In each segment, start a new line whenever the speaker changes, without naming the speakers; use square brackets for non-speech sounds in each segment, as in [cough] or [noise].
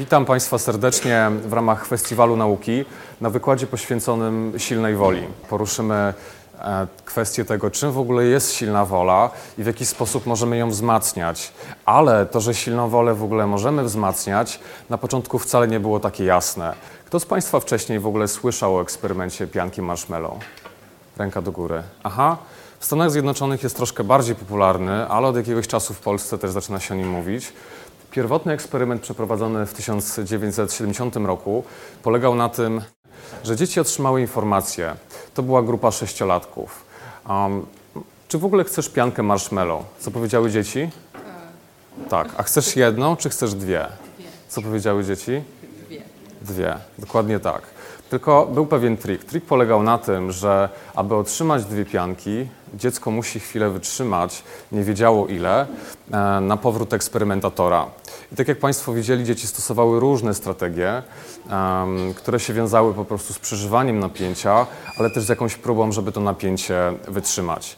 Witam Państwa serdecznie w ramach Festiwalu Nauki na wykładzie poświęconym silnej woli. Poruszymy e, kwestię tego, czym w ogóle jest silna wola i w jaki sposób możemy ją wzmacniać. Ale to, że silną wolę w ogóle możemy wzmacniać, na początku wcale nie było takie jasne. Kto z Państwa wcześniej w ogóle słyszał o eksperymencie pianki marshmallow? Ręka do góry. Aha. W Stanach Zjednoczonych jest troszkę bardziej popularny, ale od jakiegoś czasu w Polsce też zaczyna się o nim mówić. Pierwotny eksperyment przeprowadzony w 1970 roku polegał na tym, że dzieci otrzymały informację. To była grupa sześciolatków. Um, czy w ogóle chcesz piankę marshmallow? Co powiedziały dzieci? Tak. A chcesz jedną, czy chcesz dwie? Co powiedziały dzieci?
Dwie.
Dwie, dokładnie tak. Tylko był pewien trik. Trik polegał na tym, że aby otrzymać dwie pianki, dziecko musi chwilę wytrzymać, nie wiedziało ile, e, na powrót eksperymentatora. I tak jak Państwo widzieli, dzieci stosowały różne strategie, em, które się wiązały po prostu z przeżywaniem napięcia, ale też z jakąś próbą, żeby to napięcie wytrzymać.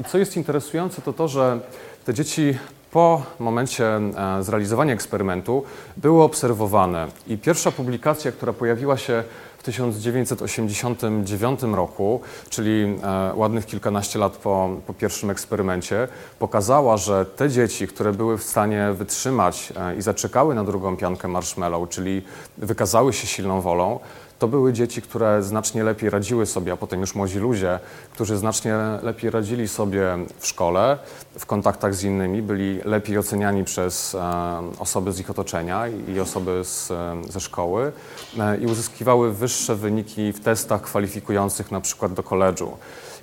I co jest interesujące, to to, że te dzieci po momencie e, zrealizowania eksperymentu były obserwowane. I pierwsza publikacja, która pojawiła się 1989 roku, czyli e, ładnych kilkanaście lat po, po pierwszym eksperymencie, pokazała, że te dzieci, które były w stanie wytrzymać e, i zaczekały na drugą piankę marshmallow, czyli wykazały się silną wolą, to były dzieci, które znacznie lepiej radziły sobie, a potem już młodzi ludzie, którzy znacznie lepiej radzili sobie w szkole, w kontaktach z innymi, byli lepiej oceniani przez e, osoby z ich otoczenia i, osoby z, e, ze szkoły e, i uzyskiwały wyższe wyniki w testach kwalifikujących na przykład do koledżu.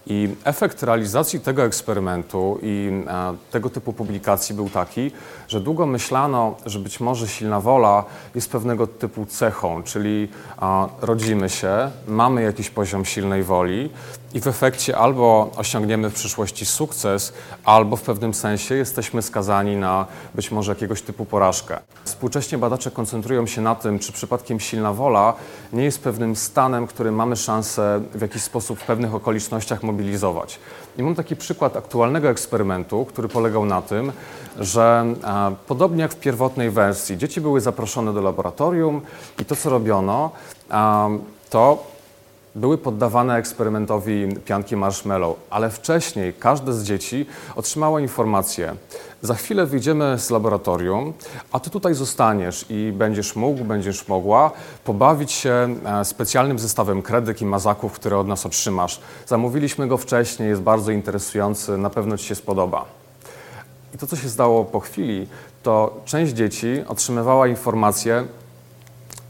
I efekt realizacji tego eksperymentu i e, tego typu publikacji był taki, że długo myślano, że być może silna wola jest pewnego typu cechą, czyli rodzimy się, mamy jakiś poziom silnej woli i w efekcie albo osiągniemy w przyszłości sukces, albo w pewnym sensie jesteśmy skazani na być może jakiegoś typu porażkę. Współcześnie badacze koncentrują się na tym, czy przypadkiem silna wola nie jest pewnym stanem, który mamy szansę w jakiś sposób w pewnych okolicznościach mobilizować. I mam taki przykład aktualnego eksperymentu, który polegał na tym, że e, podobnie jak w pierwotnej wersji, dzieci były zaproszone do laboratorium i to, co robiono, e, to były poddawane eksperymentowi pianki marshmallow, ale wcześniej każde z dzieci otrzymało informację: Za chwilę wyjdziemy z laboratorium, a ty tutaj zostaniesz i będziesz mógł, będziesz mogła pobawić się e, specjalnym zestawem kredek i mazaków, które od nas otrzymasz. Zamówiliśmy go wcześniej, jest bardzo interesujący, na pewno ci się spodoba. I to, co się zdało po chwili, to część dzieci otrzymywała informację,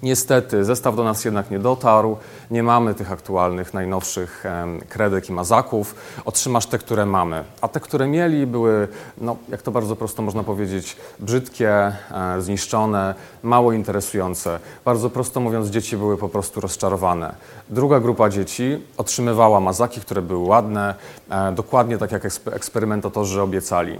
Niestety, zestaw do nas jednak nie dotarł. Nie mamy tych aktualnych, najnowszych kredek i mazaków. Otrzymasz te, które mamy. A te, które mieli, były, no, jak to bardzo prosto można powiedzieć, brzydkie, e, zniszczone, mało interesujące. Bardzo prosto mówiąc, dzieci były po prostu rozczarowane. Druga grupa dzieci otrzymywała mazaki, które były ładne, e, dokładnie tak jak ekspe- eksperymentatorzy obiecali.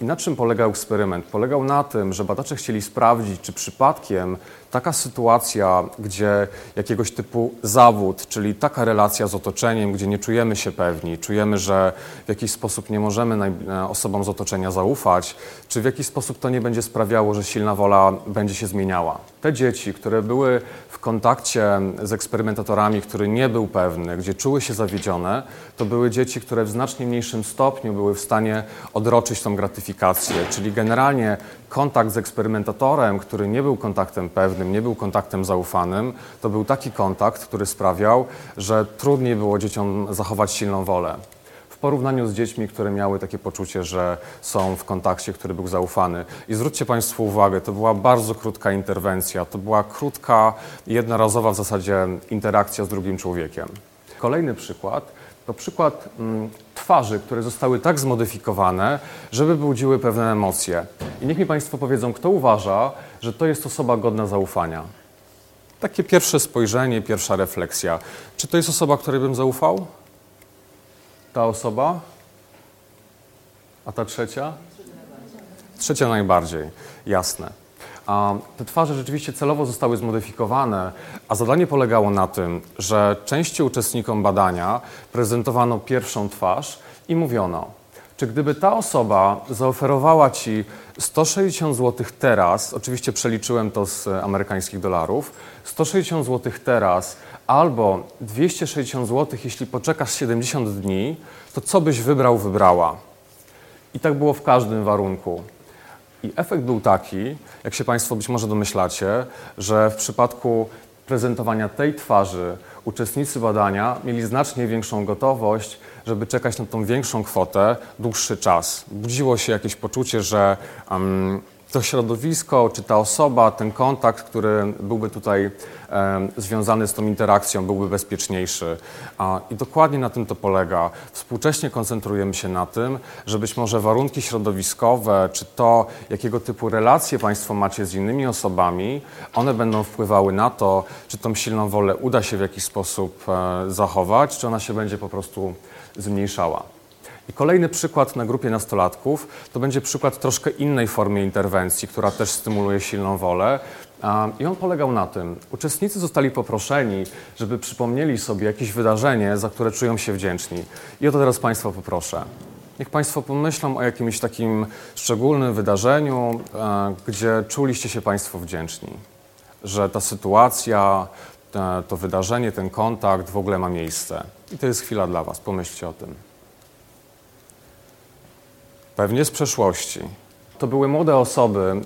I na czym polegał eksperyment? Polegał na tym, że badacze chcieli sprawdzić, czy przypadkiem taka sytuacja, gdzie jakiegoś typu zawód, czyli taka relacja z otoczeniem, gdzie nie czujemy się pewni, czujemy, że w jakiś sposób nie możemy osobom z otoczenia zaufać, czy w jakiś sposób to nie będzie sprawiało, że silna wola będzie się zmieniała. Te dzieci, które były w kontakcie z eksperymentatorami, który nie był pewny, gdzie czuły się zawiedzione, to były dzieci, które w znacznie mniejszym stopniu były w stanie odroczyć tą gratyfikację, czyli generalnie kontakt z eksperymentatorem, który nie był kontaktem pewnym, nie był kontaktem zaufanym, to był taki kontakt, który sprawiał, że trudniej było dzieciom zachować silną wolę. W porównaniu z dziećmi, które miały takie poczucie, że są w kontakcie, który był zaufany. I zwróćcie Państwo uwagę, to była bardzo krótka interwencja, to była krótka, jednorazowa w zasadzie interakcja z drugim człowiekiem. Kolejny przykład to przykład mm, twarzy, które zostały tak zmodyfikowane, żeby budziły pewne emocje. I niech mi Państwo powiedzą, kto uważa, że to jest osoba godna zaufania. Takie pierwsze spojrzenie, pierwsza refleksja. Czy to jest osoba, której bym zaufał? Ta osoba? A ta trzecia? Trzecia najbardziej, jasne. A te twarze rzeczywiście celowo zostały zmodyfikowane, a zadanie polegało na tym, że części uczestnikom badania prezentowano pierwszą twarz i mówiono, czy gdyby ta osoba zaoferowała Ci 160 zł teraz, oczywiście przeliczyłem to z amerykańskich dolarów, 160 zł teraz albo 260 zł, jeśli poczekasz 70 dni, to co byś wybrał, wybrała? I tak było w każdym warunku. I efekt był taki, jak się Państwo być może domyślacie, że w przypadku prezentowania tej twarzy uczestnicy badania mieli znacznie większą gotowość, żeby czekać na tą większą kwotę dłuższy czas. Budziło się jakieś poczucie, że um, to środowisko, czy ta osoba, ten kontakt, który byłby tutaj związany z tą interakcją, byłby bezpieczniejszy. I dokładnie na tym to polega. Współcześnie koncentrujemy się na tym, że być może warunki środowiskowe, czy to, jakiego typu relacje Państwo macie z innymi osobami, one będą wpływały na to, czy tą silną wolę uda się w jakiś sposób e, zachować, czy ona się będzie po prostu zmniejszała. I kolejny przykład na grupie nastolatków to będzie przykład troszkę innej formy interwencji, która też stymuluje silną wolę. I on polegał na tym, uczestnicy zostali poproszeni, żeby przypomnieli sobie jakieś wydarzenie, za które czują się wdzięczni. I o to teraz Państwa poproszę. Niech Państwo pomyślą o jakimś takim szczególnym wydarzeniu, gdzie czuliście się Państwo wdzięczni, że ta sytuacja, to wydarzenie, ten kontakt w ogóle ma miejsce. I to jest chwila dla Was. Pomyślcie o tym pewnie z przeszłości. To były młode osoby.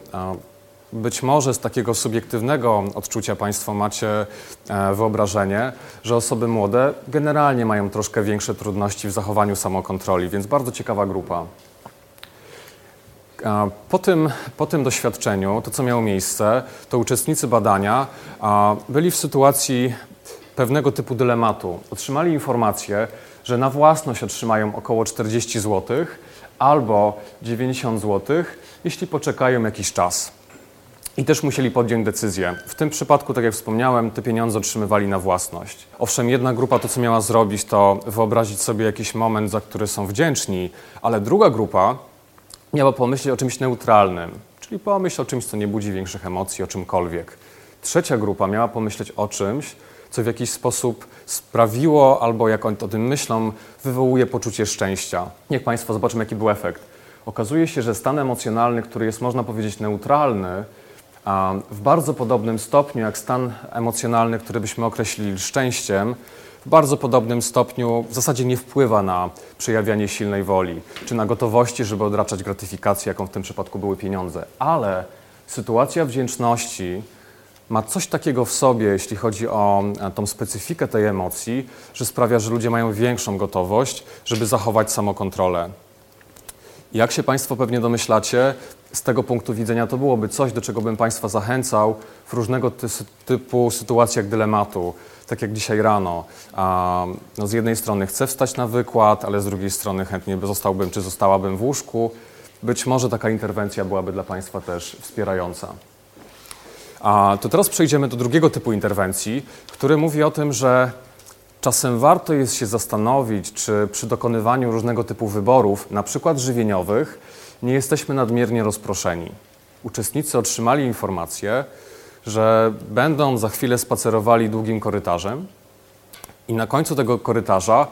Być może z takiego subiektywnego odczucia Państwo macie e, wyobrażenie, że osoby młode generalnie mają troszkę większe trudności w zachowaniu samokontroli, więc bardzo ciekawa grupa. Po tym, po tym doświadczeniu, to co miało miejsce, to uczestnicy badania byli w sytuacji pewnego typu dylematu. Otrzymali informację, że na własność otrzymają około 40 złotych, albo 90 zł, jeśli poczekają jakiś czas. I też musieli podjąć decyzję. W tym przypadku, tak jak wspomniałem, te pieniądze otrzymywali na własność. Owszem, jedna grupa to, co miała zrobić, to wyobrazić sobie jakiś moment, za który są wdzięczni, ale druga grupa miała pomyśleć o czymś neutralnym, czyli pomyśl o czymś, co nie budzi większych emocji, o czymkolwiek. Trzecia grupa miała pomyśleć o czymś, co w jakiś sposób sprawiło, albo jak oni o tym myślą, wywołuje poczucie szczęścia. Niech Państwo zobaczą, jaki był efekt. Okazuje się, że stan emocjonalny, który jest, można powiedzieć, neutralny, w bardzo podobnym stopniu jak stan emocjonalny, który byśmy określili szczęściem, w bardzo podobnym stopniu w zasadzie nie wpływa na przejawianie silnej woli, czy na gotowości, żeby odraczać gratyfikację, jaką w tym przypadku były pieniądze. Ale sytuacja wdzięczności, ma coś takiego w sobie, jeśli chodzi o e, tą specyfikę tej emocji, że sprawia, że ludzie mają większą gotowość, żeby zachować samokontrolę. Jak się Państwo pewnie domyślacie, z tego punktu widzenia to byłoby coś, do czego bym Państwa zachęcał w różnego typu sytuacjach dylematu, tak jak dzisiaj rano. No z jednej strony chcę wstać na wykład, ale z drugiej strony chętnie zostałbym czy zostałabym w łóżku. Być może taka interwencja byłaby dla Państwa też wspierająca. A to teraz przejdziemy do drugiego typu interwencji, który mówi o tym, że czasem warto jest się zastanowić, czy przy dokonywaniu różnego typu wyborów, na przykład żywieniowych, nie jesteśmy nadmiernie rozproszeni. Uczestnicy otrzymali informację, że będą za chwilę spacerowali długim korytarzem i na końcu tego korytarza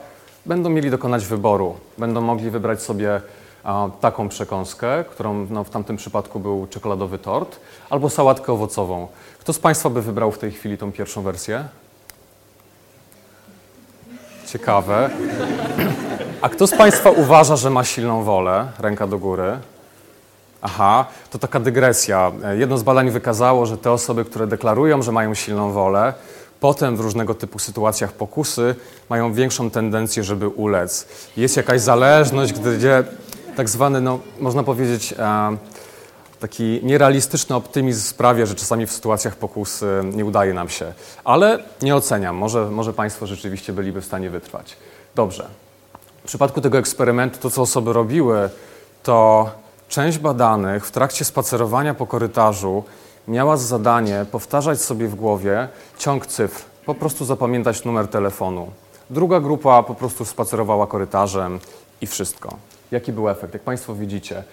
będą mieli dokonać wyboru. Będą mogli wybrać sobie taką przekąskę, którą no, w tamtym przypadku był czekoladowy tort, albo sałatkę owocową. Kto z Państwa by wybrał w tej chwili tą pierwszą wersję? Ciekawe. A kto z Państwa uważa, że ma silną wolę? Ręka do góry. Aha, to taka dygresja. Jedno z badań wykazało, że te osoby, które deklarują, że mają silną wolę, potem w różnego typu sytuacjach pokusy mają większą tendencję, żeby ulec. Jest jakaś zależność, gdzie tak zwany, no, można powiedzieć, e, taki nierealistyczny optymizm sprawia, że czasami w sytuacjach pokusy nie udaje nam się. Ale nie oceniam, może, może Państwo rzeczywiście byliby w stanie wytrwać. Dobrze. W przypadku tego eksperymentu to, co osoby robiły, to część badanych w trakcie spacerowania po korytarzu miała za zadanie powtarzać sobie w głowie ciąg cyfr, po prostu zapamiętać numer telefonu. Druga grupa po prostu spacerowała korytarzem i wszystko. Jaki był efekt? Jak Państwo widzicie,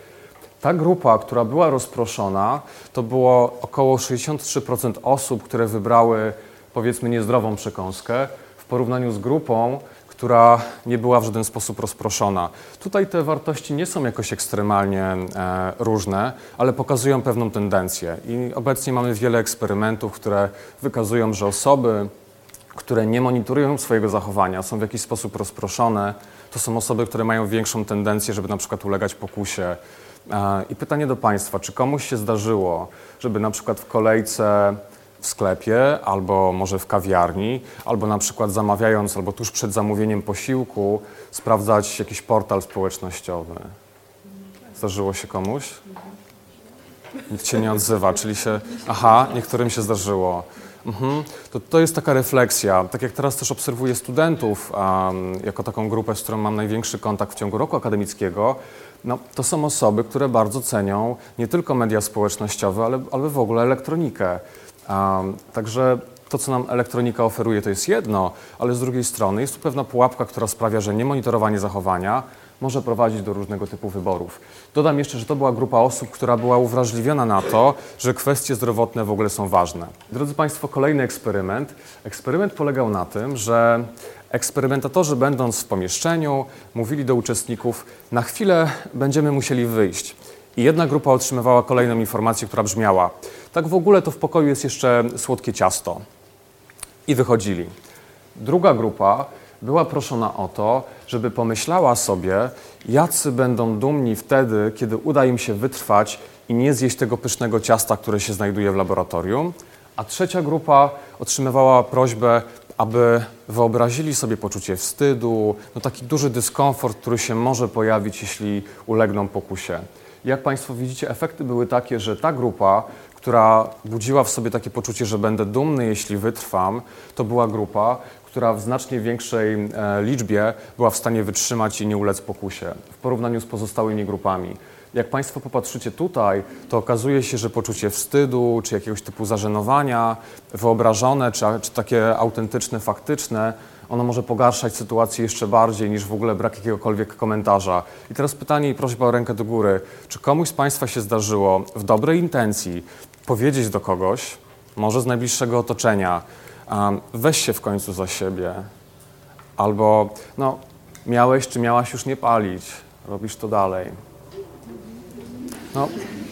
ta grupa, która była rozproszona, to było około 63% osób, które wybrały powiedzmy niezdrową przekąskę, w porównaniu z grupą, która nie była w żaden sposób rozproszona. Tutaj te wartości nie są jakoś ekstremalnie e, różne, ale pokazują pewną tendencję. I obecnie mamy wiele eksperymentów, które wykazują, że osoby, które nie monitorują swojego zachowania, są w jakiś sposób rozproszone, to są osoby, które mają większą tendencję, żeby na przykład ulegać pokusie. E, I pytanie do Państwa, czy komuś się zdarzyło, żeby na przykład w kolejce w sklepie, albo może w kawiarni, albo na przykład zamawiając, albo tuż przed zamówieniem posiłku, sprawdzać jakiś portal społecznościowy. Zdarzyło się komuś? Nikt się nie odzywa, czyli się. Aha, niektórym się zdarzyło. Mhm. To, to jest taka refleksja. Tak jak teraz też obserwuję studentów um, jako taką grupę, z którą mam największy kontakt w ciągu roku akademickiego, no, to są osoby, które bardzo cenią nie tylko media społecznościowe, ale, ale w ogóle elektronikę. Um, także to, co nam elektronika oferuje, to jest jedno, ale z drugiej strony jest tu pewna pułapka, która sprawia, że niemonitorowanie zachowania może prowadzić do różnego typu wyborów. Dodam jeszcze, że to była grupa osób, która była uwrażliwiona na to, że kwestie zdrowotne w ogóle są ważne. Drodzy Państwo, kolejny eksperyment. Eksperyment polegał na tym, że eksperymentatorzy, będąc w pomieszczeniu, mówili do uczestników: Na chwilę będziemy musieli wyjść. I jedna grupa otrzymywała kolejną informację, która brzmiała: Tak w ogóle to w pokoju jest jeszcze słodkie ciasto. I wychodzili. Druga grupa była proszona o to, żeby pomyślała sobie, jacy będą dumni wtedy, kiedy uda im się wytrwać i nie zjeść tego pysznego ciasta, które się znajduje w laboratorium. A trzecia grupa otrzymywała prośbę, aby wyobrazili sobie poczucie wstydu, no taki duży dyskomfort, który się może pojawić, jeśli ulegną pokusie. Jak Państwo widzicie, efekty były takie, że ta grupa, która budziła w sobie takie poczucie, że będę dumny, jeśli wytrwam, to była grupa, która w znacznie większej e, liczbie była w stanie wytrzymać i nie ulec pokusie w porównaniu z pozostałymi grupami. Jak Państwo popatrzycie tutaj, to okazuje się, że poczucie wstydu, czy jakiegoś typu zażenowania, wyobrażone, czy, czy takie autentyczne, faktyczne, ono może pogarszać sytuację jeszcze bardziej niż w ogóle brak jakiegokolwiek komentarza. I teraz pytanie i prośba o rękę do góry. Czy komuś z Państwa się zdarzyło w dobrej intencji powiedzieć do kogoś, może z najbliższego otoczenia, weź się w końcu za siebie, albo no, miałeś czy miałaś już nie palić, robisz to dalej. No,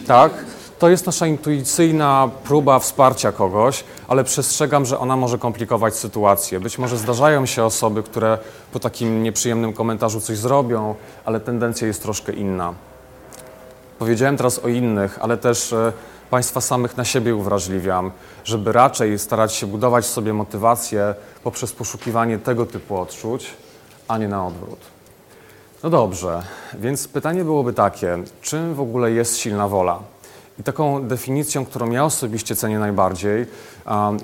tak, to jest nasza intuicyjna próba wsparcia kogoś, ale przestrzegam, że ona może komplikować sytuację. Być może zdarzają się osoby, które po takim nieprzyjemnym komentarzu coś zrobią, ale tendencja jest troszkę inna. Powiedziałem teraz o innych, ale też e, Państwa samych na siebie uwrażliwiam, żeby raczej starać się budować sobie motywację poprzez poszukiwanie tego typu odczuć, a nie na odwrót. No dobrze, więc pytanie byłoby takie, czym w ogóle jest silna wola? I taką definicją, którą ja osobiście cenię najbardziej,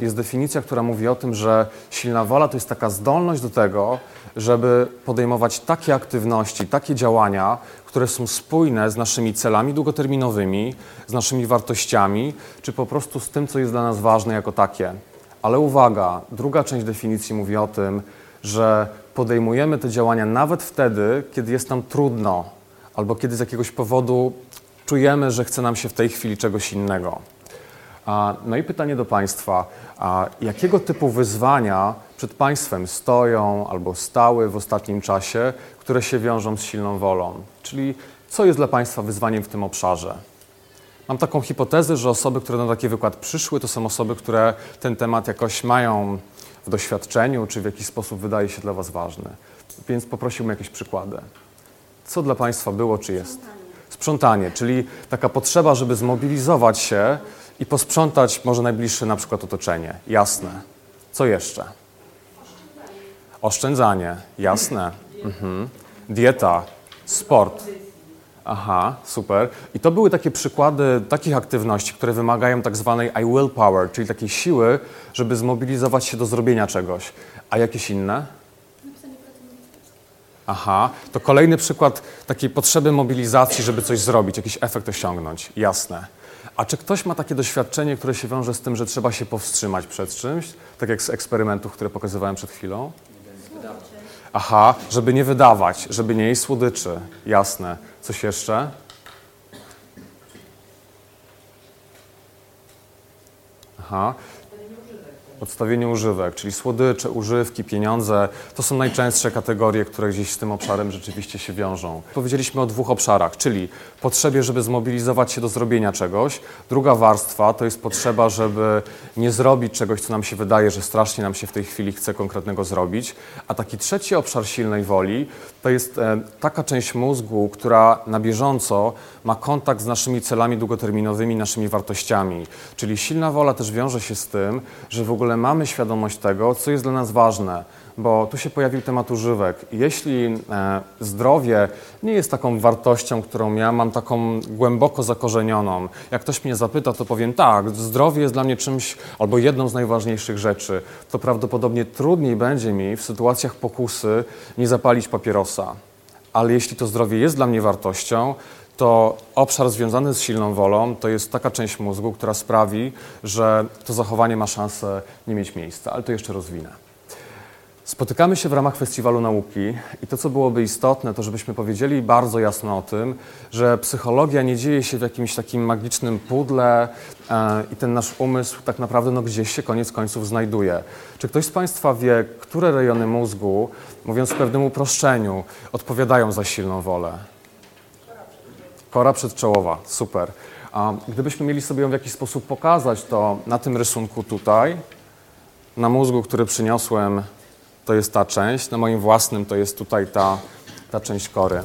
jest definicja, która mówi o tym, że silna wola to jest taka zdolność do tego, żeby podejmować takie aktywności, takie działania, które są spójne z naszymi celami długoterminowymi, z naszymi wartościami, czy po prostu z tym, co jest dla nas ważne jako takie. Ale uwaga, druga część definicji mówi o tym, że podejmujemy te działania nawet wtedy, kiedy jest nam trudno, albo kiedy z jakiegoś powodu czujemy, że chce nam się w tej chwili czegoś innego. No i pytanie do Państwa, jakiego typu wyzwania przed Państwem stoją albo stały w ostatnim czasie, które się wiążą z silną wolą? Czyli co jest dla Państwa wyzwaniem w tym obszarze? Mam taką hipotezę, że osoby, które na taki wykład przyszły, to są osoby, które ten temat jakoś mają w doświadczeniu, czy w jakiś sposób wydaje się dla Was ważny. Więc poprosiłbym jakieś przykłady. Co dla Państwa było, czy jest? Sprzątanie, czyli taka potrzeba, żeby zmobilizować się i posprzątać może najbliższe na przykład otoczenie. Jasne. Co jeszcze? Oszczędzanie. Jasne. Mhm. Dieta, sport. Aha, super. I to były takie przykłady takich aktywności, które wymagają tak zwanej I will power, czyli takiej siły, żeby zmobilizować się do zrobienia czegoś. A jakieś inne? Aha, to kolejny przykład takiej potrzeby mobilizacji, żeby coś zrobić, jakiś efekt osiągnąć. Jasne. A czy ktoś ma takie doświadczenie, które się wiąże z tym, że trzeba się powstrzymać przed czymś, tak jak z eksperymentów, które pokazywałem przed chwilą? Aha, żeby nie wydawać, żeby nie jeść słodyczy. Jasne. Coś jeszcze? Aha. Odstawienie używek, czyli słodycze, używki, pieniądze, to są najczęstsze kategorie, które gdzieś z tym obszarem rzeczywiście się wiążą. Powiedzieliśmy o dwóch obszarach, czyli potrzebie, żeby zmobilizować się do zrobienia czegoś. Druga warstwa to jest potrzeba, żeby nie zrobić czegoś, co nam się wydaje, że strasznie nam się w tej chwili chce konkretnego zrobić. A taki trzeci obszar silnej woli to jest e, taka część mózgu, która na bieżąco ma kontakt z naszymi celami długoterminowymi, naszymi wartościami. Czyli silna wola też wiąże się z tym, że w ogóle mamy świadomość tego, co jest dla nas ważne, bo tu się pojawił temat używek. Jeśli e, zdrowie nie jest taką wartością, którą ja mam taką głęboko zakorzenioną, jak ktoś mnie zapyta, to powiem tak, zdrowie jest dla mnie czymś albo jedną z najważniejszych rzeczy, to prawdopodobnie trudniej będzie mi w sytuacjach pokusy nie zapalić papierosa. Ale jeśli to zdrowie jest dla mnie wartością, to obszar związany z silną wolą to jest taka część mózgu, która sprawi, że to zachowanie ma szansę nie mieć miejsca, ale to jeszcze rozwinę. Spotykamy się w ramach Festiwalu Nauki i to, co byłoby istotne, to żebyśmy powiedzieli bardzo jasno o tym, że psychologia nie dzieje się w jakimś takim magicznym pudle e, i ten nasz umysł tak naprawdę no, gdzieś się koniec końców znajduje. Czy ktoś z Państwa wie, które rejony mózgu, mówiąc w pewnym uproszczeniu, odpowiadają za silną wolę? Kora przedczołowa, super. A gdybyśmy mieli sobie ją w jakiś sposób pokazać, to na tym rysunku tutaj, na mózgu, który przyniosłem, to jest ta część, na moim własnym to jest tutaj ta, ta część kory.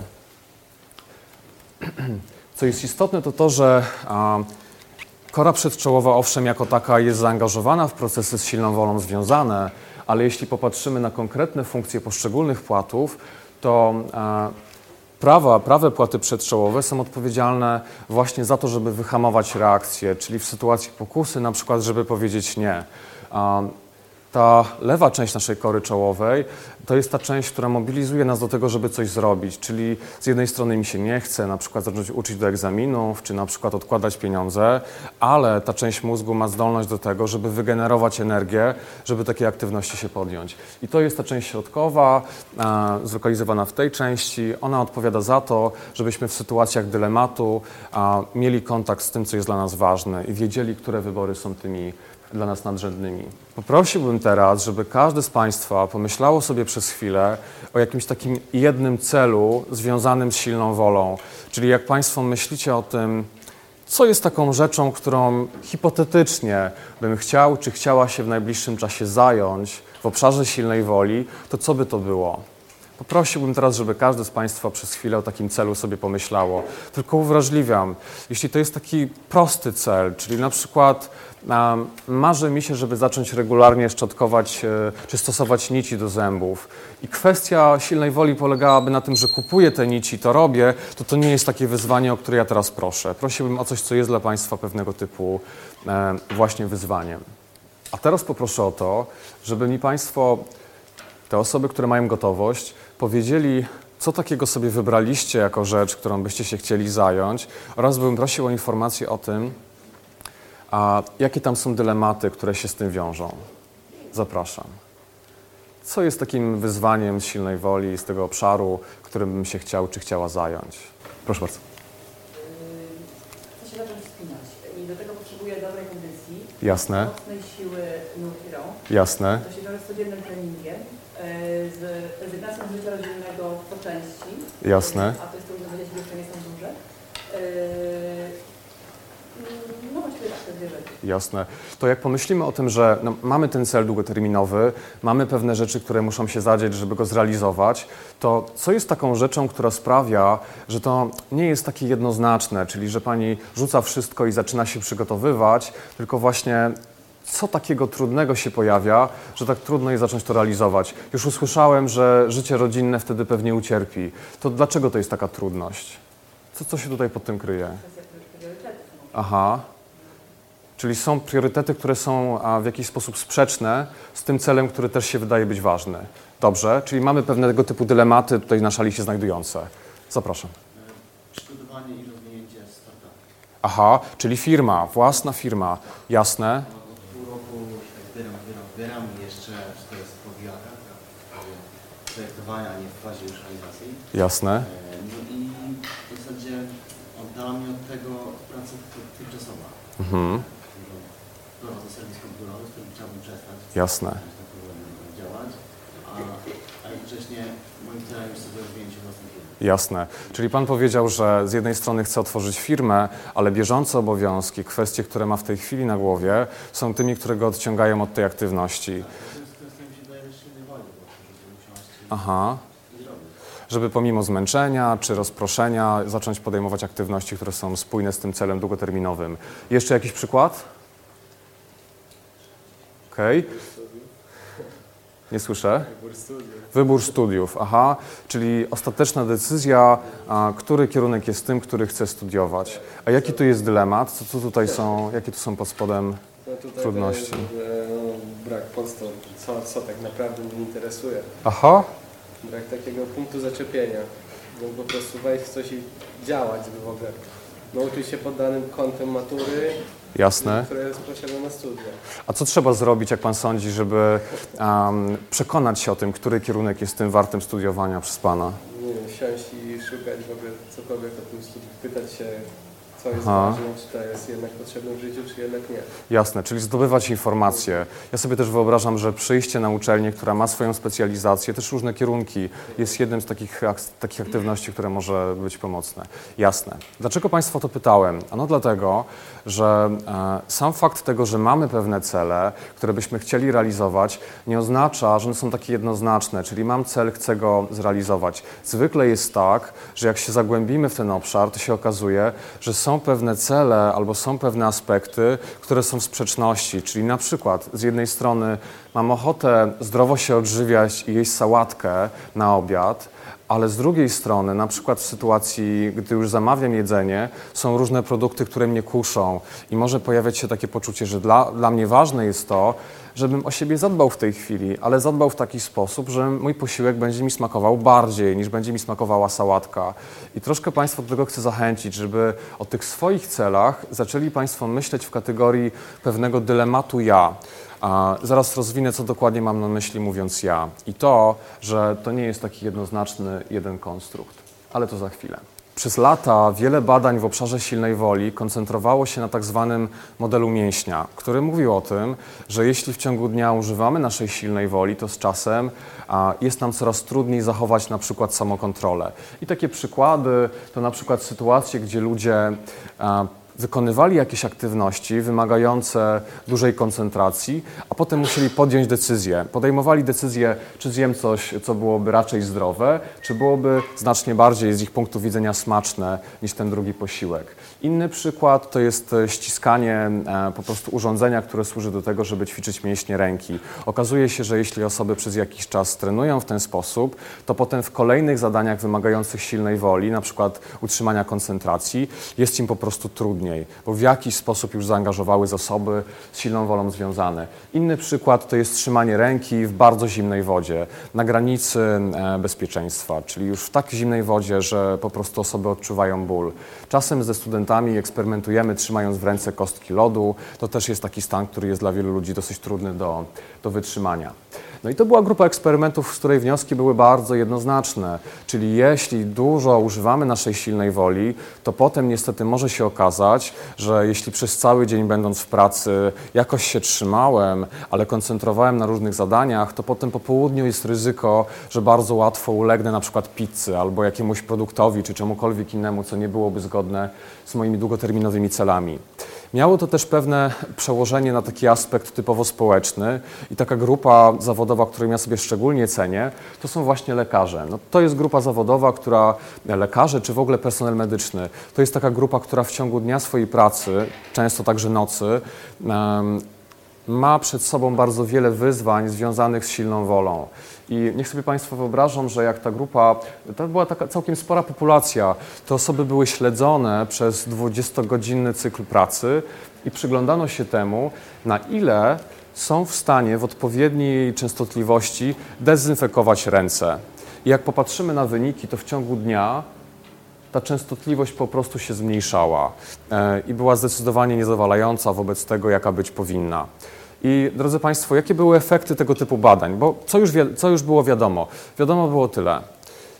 [clears throat] Co jest istotne, to to, że a, kora przedczołowa, owszem, jako taka jest zaangażowana w procesy z silną wolą związane, ale jeśli popatrzymy na konkretne funkcje poszczególnych płatów, to a, prawa, prawe płaty przedczołowe są odpowiedzialne właśnie za to, żeby wyhamować reakcję, czyli w sytuacji pokusy na przykład, żeby powiedzieć nie. Ta lewa część naszej kory czołowej to jest ta część, która mobilizuje nas do tego, żeby coś zrobić. Czyli z jednej strony mi się nie chce na przykład zacząć uczyć do egzaminów, czy na przykład odkładać pieniądze, ale ta część mózgu ma zdolność do tego, żeby wygenerować energię, żeby takie aktywności się podjąć. I to jest ta część środkowa, e, zlokalizowana w tej części. Ona odpowiada za to, żebyśmy w sytuacjach dylematu mieli kontakt z tym, co jest dla nas ważne i wiedzieli, które wybory są tymi dla nas nadrzędnymi. Poprosiłbym teraz, żeby każdy z Państwa pomyślało sobie przez chwilę o jakimś takim jednym celu związanym z silną wolą. Czyli jak Państwo myślicie o tym, co jest taką rzeczą, którą hipotetycznie bym chciał czy chciała się w najbliższym czasie zająć w obszarze silnej woli, to co by to było? Poprosiłbym teraz, żeby każdy z Państwa przez chwilę o takim celu sobie pomyślało. Tylko uwrażliwiam, jeśli to jest taki prosty cel, czyli na przykład marzy mi się, żeby zacząć regularnie szczotkować e, czy stosować nici do zębów i kwestia silnej woli polegałaby na tym, że kupuję te nici, to robię, to to nie jest takie wyzwanie, o które ja teraz proszę. Prosiłbym o coś, co jest dla Państwa pewnego typu e, właśnie wyzwaniem. A teraz poproszę o to, żeby mi Państwo, te osoby, które mają gotowość, powiedzieli, co takiego sobie wybraliście jako rzecz, którą byście się chcieli zająć, oraz bym prosił o informację o tym, a jakie tam są dylematy, które się z tym wiążą. Zapraszam. Co jest takim wyzwaniem silnej woli z tego obszaru, którym bym się chciał czy chciała zająć? Proszę bardzo.
Chcę się zacząć wspinać i do tego potrzebuję dobrej kondycji,
Jasne,
mocnej siły nóg i rąk.
jasne,
To się wiąże z codziennym treningiem, e, z rezygnacją z życia rodzinnego po części.
Jasne.
A to jest to, że dzieci jeszcze nie są duże. E, No właściwie tak, te dwie rzeczy.
Jasne. To jak pomyślimy o tym, że no, mamy ten cel długoterminowy, mamy pewne rzeczy, które muszą się zadzieć, żeby go zrealizować, to co jest taką rzeczą, która sprawia, że to nie jest takie jednoznaczne, czyli że pani rzuca wszystko i zaczyna się przygotowywać, tylko właśnie co takiego trudnego się pojawia, że tak trudno jest zacząć to realizować? Już usłyszałem, że życie rodzinne wtedy pewnie ucierpi. To dlaczego to jest taka trudność? Co, co się tutaj pod tym kryje? Aha. Czyli są priorytety, które są w jakiś sposób sprzeczne z tym celem, który też się wydaje być ważny. Dobrze, czyli mamy pewnego typu dylematy tutaj na szali się znajdujące. Zapraszam.
Przygotowanie i rozwinięcie startupu.
Aha, czyli firma, własna firma. Jasne,
Od pół roku się tak zbieram, zbieram, zbieram jeszcze to jest w fazie projektowania, a nie w fazie już realizacji.
jasne,
E, No i w zasadzie oddala mnie od tego praca ty- tymczasowa.
mhm.
Prowadzę serwis komputerowy, z którym chciałbym przestać
Jasne.
tak działać, a, a jednocześnie moim celem jest sobie rozwinięcie własnej firmy.
Jasne. Czyli pan powiedział, że z jednej strony chce otworzyć firmę, ale bieżące obowiązki, kwestie, które ma w tej chwili na głowie, są tymi, które go odciągają od tej aktywności.
To jest wydaje też silnej woli, bo żeby usiąść
Aha. Żeby pomimo zmęczenia czy rozproszenia zacząć podejmować aktywności, które są spójne z tym celem długoterminowym. Jeszcze jakiś przykład? Okej. Nie słyszę.
Wybór studiów.
Wybór studiów, aha, czyli ostateczna decyzja, a, który kierunek jest tym, który chce studiować. A jaki tu jest dylemat? Co, co tutaj są, jakie tu są pod spodem?
No
Trudności.
Jest, no, brak podstaw, co, co tak naprawdę mnie interesuje.
Aha,
Brak takiego punktu zaczepienia. No, po prostu wejść w coś i działać, żeby w ogóle nauczyć się pod danym kątem matury,
jasne.
które jest potrzebne na studia.
A co trzeba zrobić, jak pan sądzi, żeby przekonać się o tym, który kierunek jest tym wartym studiowania przez pana?
Nie wiem, siąść i szukać w ogóle cokolwiek o tym studium, pytać się, co jest
Aha.
ważne, czy to jest jednak potrzebne w życiu, czy jednak nie.
Jasne, czyli zdobywać informacje. Ja sobie też wyobrażam, że przyjście na uczelnię, która ma swoją specjalizację, też różne kierunki, jest jednym z takich, ak- takich aktywności, które może być pomocne. Jasne. Dlaczego Państwa to pytałem? Ano dlatego, że e, sam fakt tego, że mamy pewne cele, które byśmy chcieli realizować, nie oznacza, że one są takie jednoznaczne, czyli mam cel, chcę go zrealizować. Zwykle jest tak, że jak się zagłębimy w ten obszar, to się okazuje, że są pewne cele albo są pewne aspekty, które są w sprzeczności, czyli na przykład z jednej strony mam ochotę zdrowo się odżywiać i jeść sałatkę na obiad, ale z drugiej strony, na przykład w sytuacji, gdy już zamawiam jedzenie, są różne produkty, które mnie kuszą i może pojawiać się takie poczucie, że dla, dla mnie ważne jest to, żebym o siebie zadbał w tej chwili, ale zadbał w taki sposób, że mój posiłek będzie mi smakował bardziej niż będzie mi smakowała sałatka. I troszkę Państwa do tego chcę zachęcić, żeby o tych swoich celach zaczęli Państwo myśleć w kategorii pewnego dylematu ja. A zaraz rozwinę, co dokładnie mam na myśli, mówiąc ja. I to, że to nie jest taki jednoznaczny jeden konstrukt. Ale to za chwilę. Przez lata wiele badań w obszarze silnej woli koncentrowało się na tak zwanym modelu mięśnia, który mówił o tym, że jeśli w ciągu dnia używamy naszej silnej woli, to z czasem jest nam coraz trudniej zachować na przykład samokontrolę. I takie przykłady to na przykład sytuacje, gdzie ludzie wykonywali jakieś aktywności wymagające dużej koncentracji, a potem musieli podjąć decyzję. Podejmowali decyzję, czy zjem coś, co byłoby raczej zdrowe, czy byłoby znacznie bardziej z ich punktu widzenia smaczne niż ten drugi posiłek. Inny przykład to jest ściskanie e, po prostu urządzenia, które służy do tego, żeby ćwiczyć mięśnie ręki. Okazuje się, że jeśli osoby przez jakiś czas trenują w ten sposób, to potem w kolejnych zadaniach wymagających silnej woli, na przykład utrzymania koncentracji, jest im po prostu trudniej, bo w jakiś sposób już zaangażowały zasoby z silną wolą związane. Inny przykład to jest trzymanie ręki w bardzo zimnej wodzie, na granicy e, bezpieczeństwa, czyli już w tak zimnej wodzie, że po prostu osoby odczuwają ból. Czasem ze studentami eksperymentujemy trzymając w ręce kostki lodu. To też jest taki stan, który jest dla wielu ludzi dosyć trudny do, do wytrzymania. No i to była grupa eksperymentów, z której wnioski były bardzo jednoznaczne. Czyli jeśli dużo używamy naszej silnej woli, to potem niestety może się okazać, że jeśli przez cały dzień będąc w pracy jakoś się trzymałem, ale koncentrowałem na różnych zadaniach, to potem po południu jest ryzyko, że bardzo łatwo ulegnę na przykład pizzy albo jakiemuś produktowi czy czemukolwiek innemu, co nie byłoby zgodne z moimi długoterminowymi celami. Miało to też pewne przełożenie na taki aspekt typowo społeczny i taka grupa zawodowa, którą ja sobie szczególnie cenię, to są właśnie lekarze. No, to jest grupa zawodowa, która, lekarze czy w ogóle personel medyczny, to jest taka grupa, która w ciągu dnia swojej pracy, często także nocy, em, ma przed sobą bardzo wiele wyzwań związanych z silną wolą. I niech sobie Państwo wyobrażą, że jak ta grupa, to była taka całkiem spora populacja, te osoby były śledzone przez 20-godzinny cykl pracy i przyglądano się temu, na ile są w stanie w odpowiedniej częstotliwości dezynfekować ręce. I jak popatrzymy na wyniki, to w ciągu dnia ta częstotliwość po prostu się zmniejszała e, i była zdecydowanie niezawalająca wobec tego, jaka być powinna. I drodzy Państwo, jakie były efekty tego typu badań? Bo co już, co już było wiadomo? Wiadomo było tyle.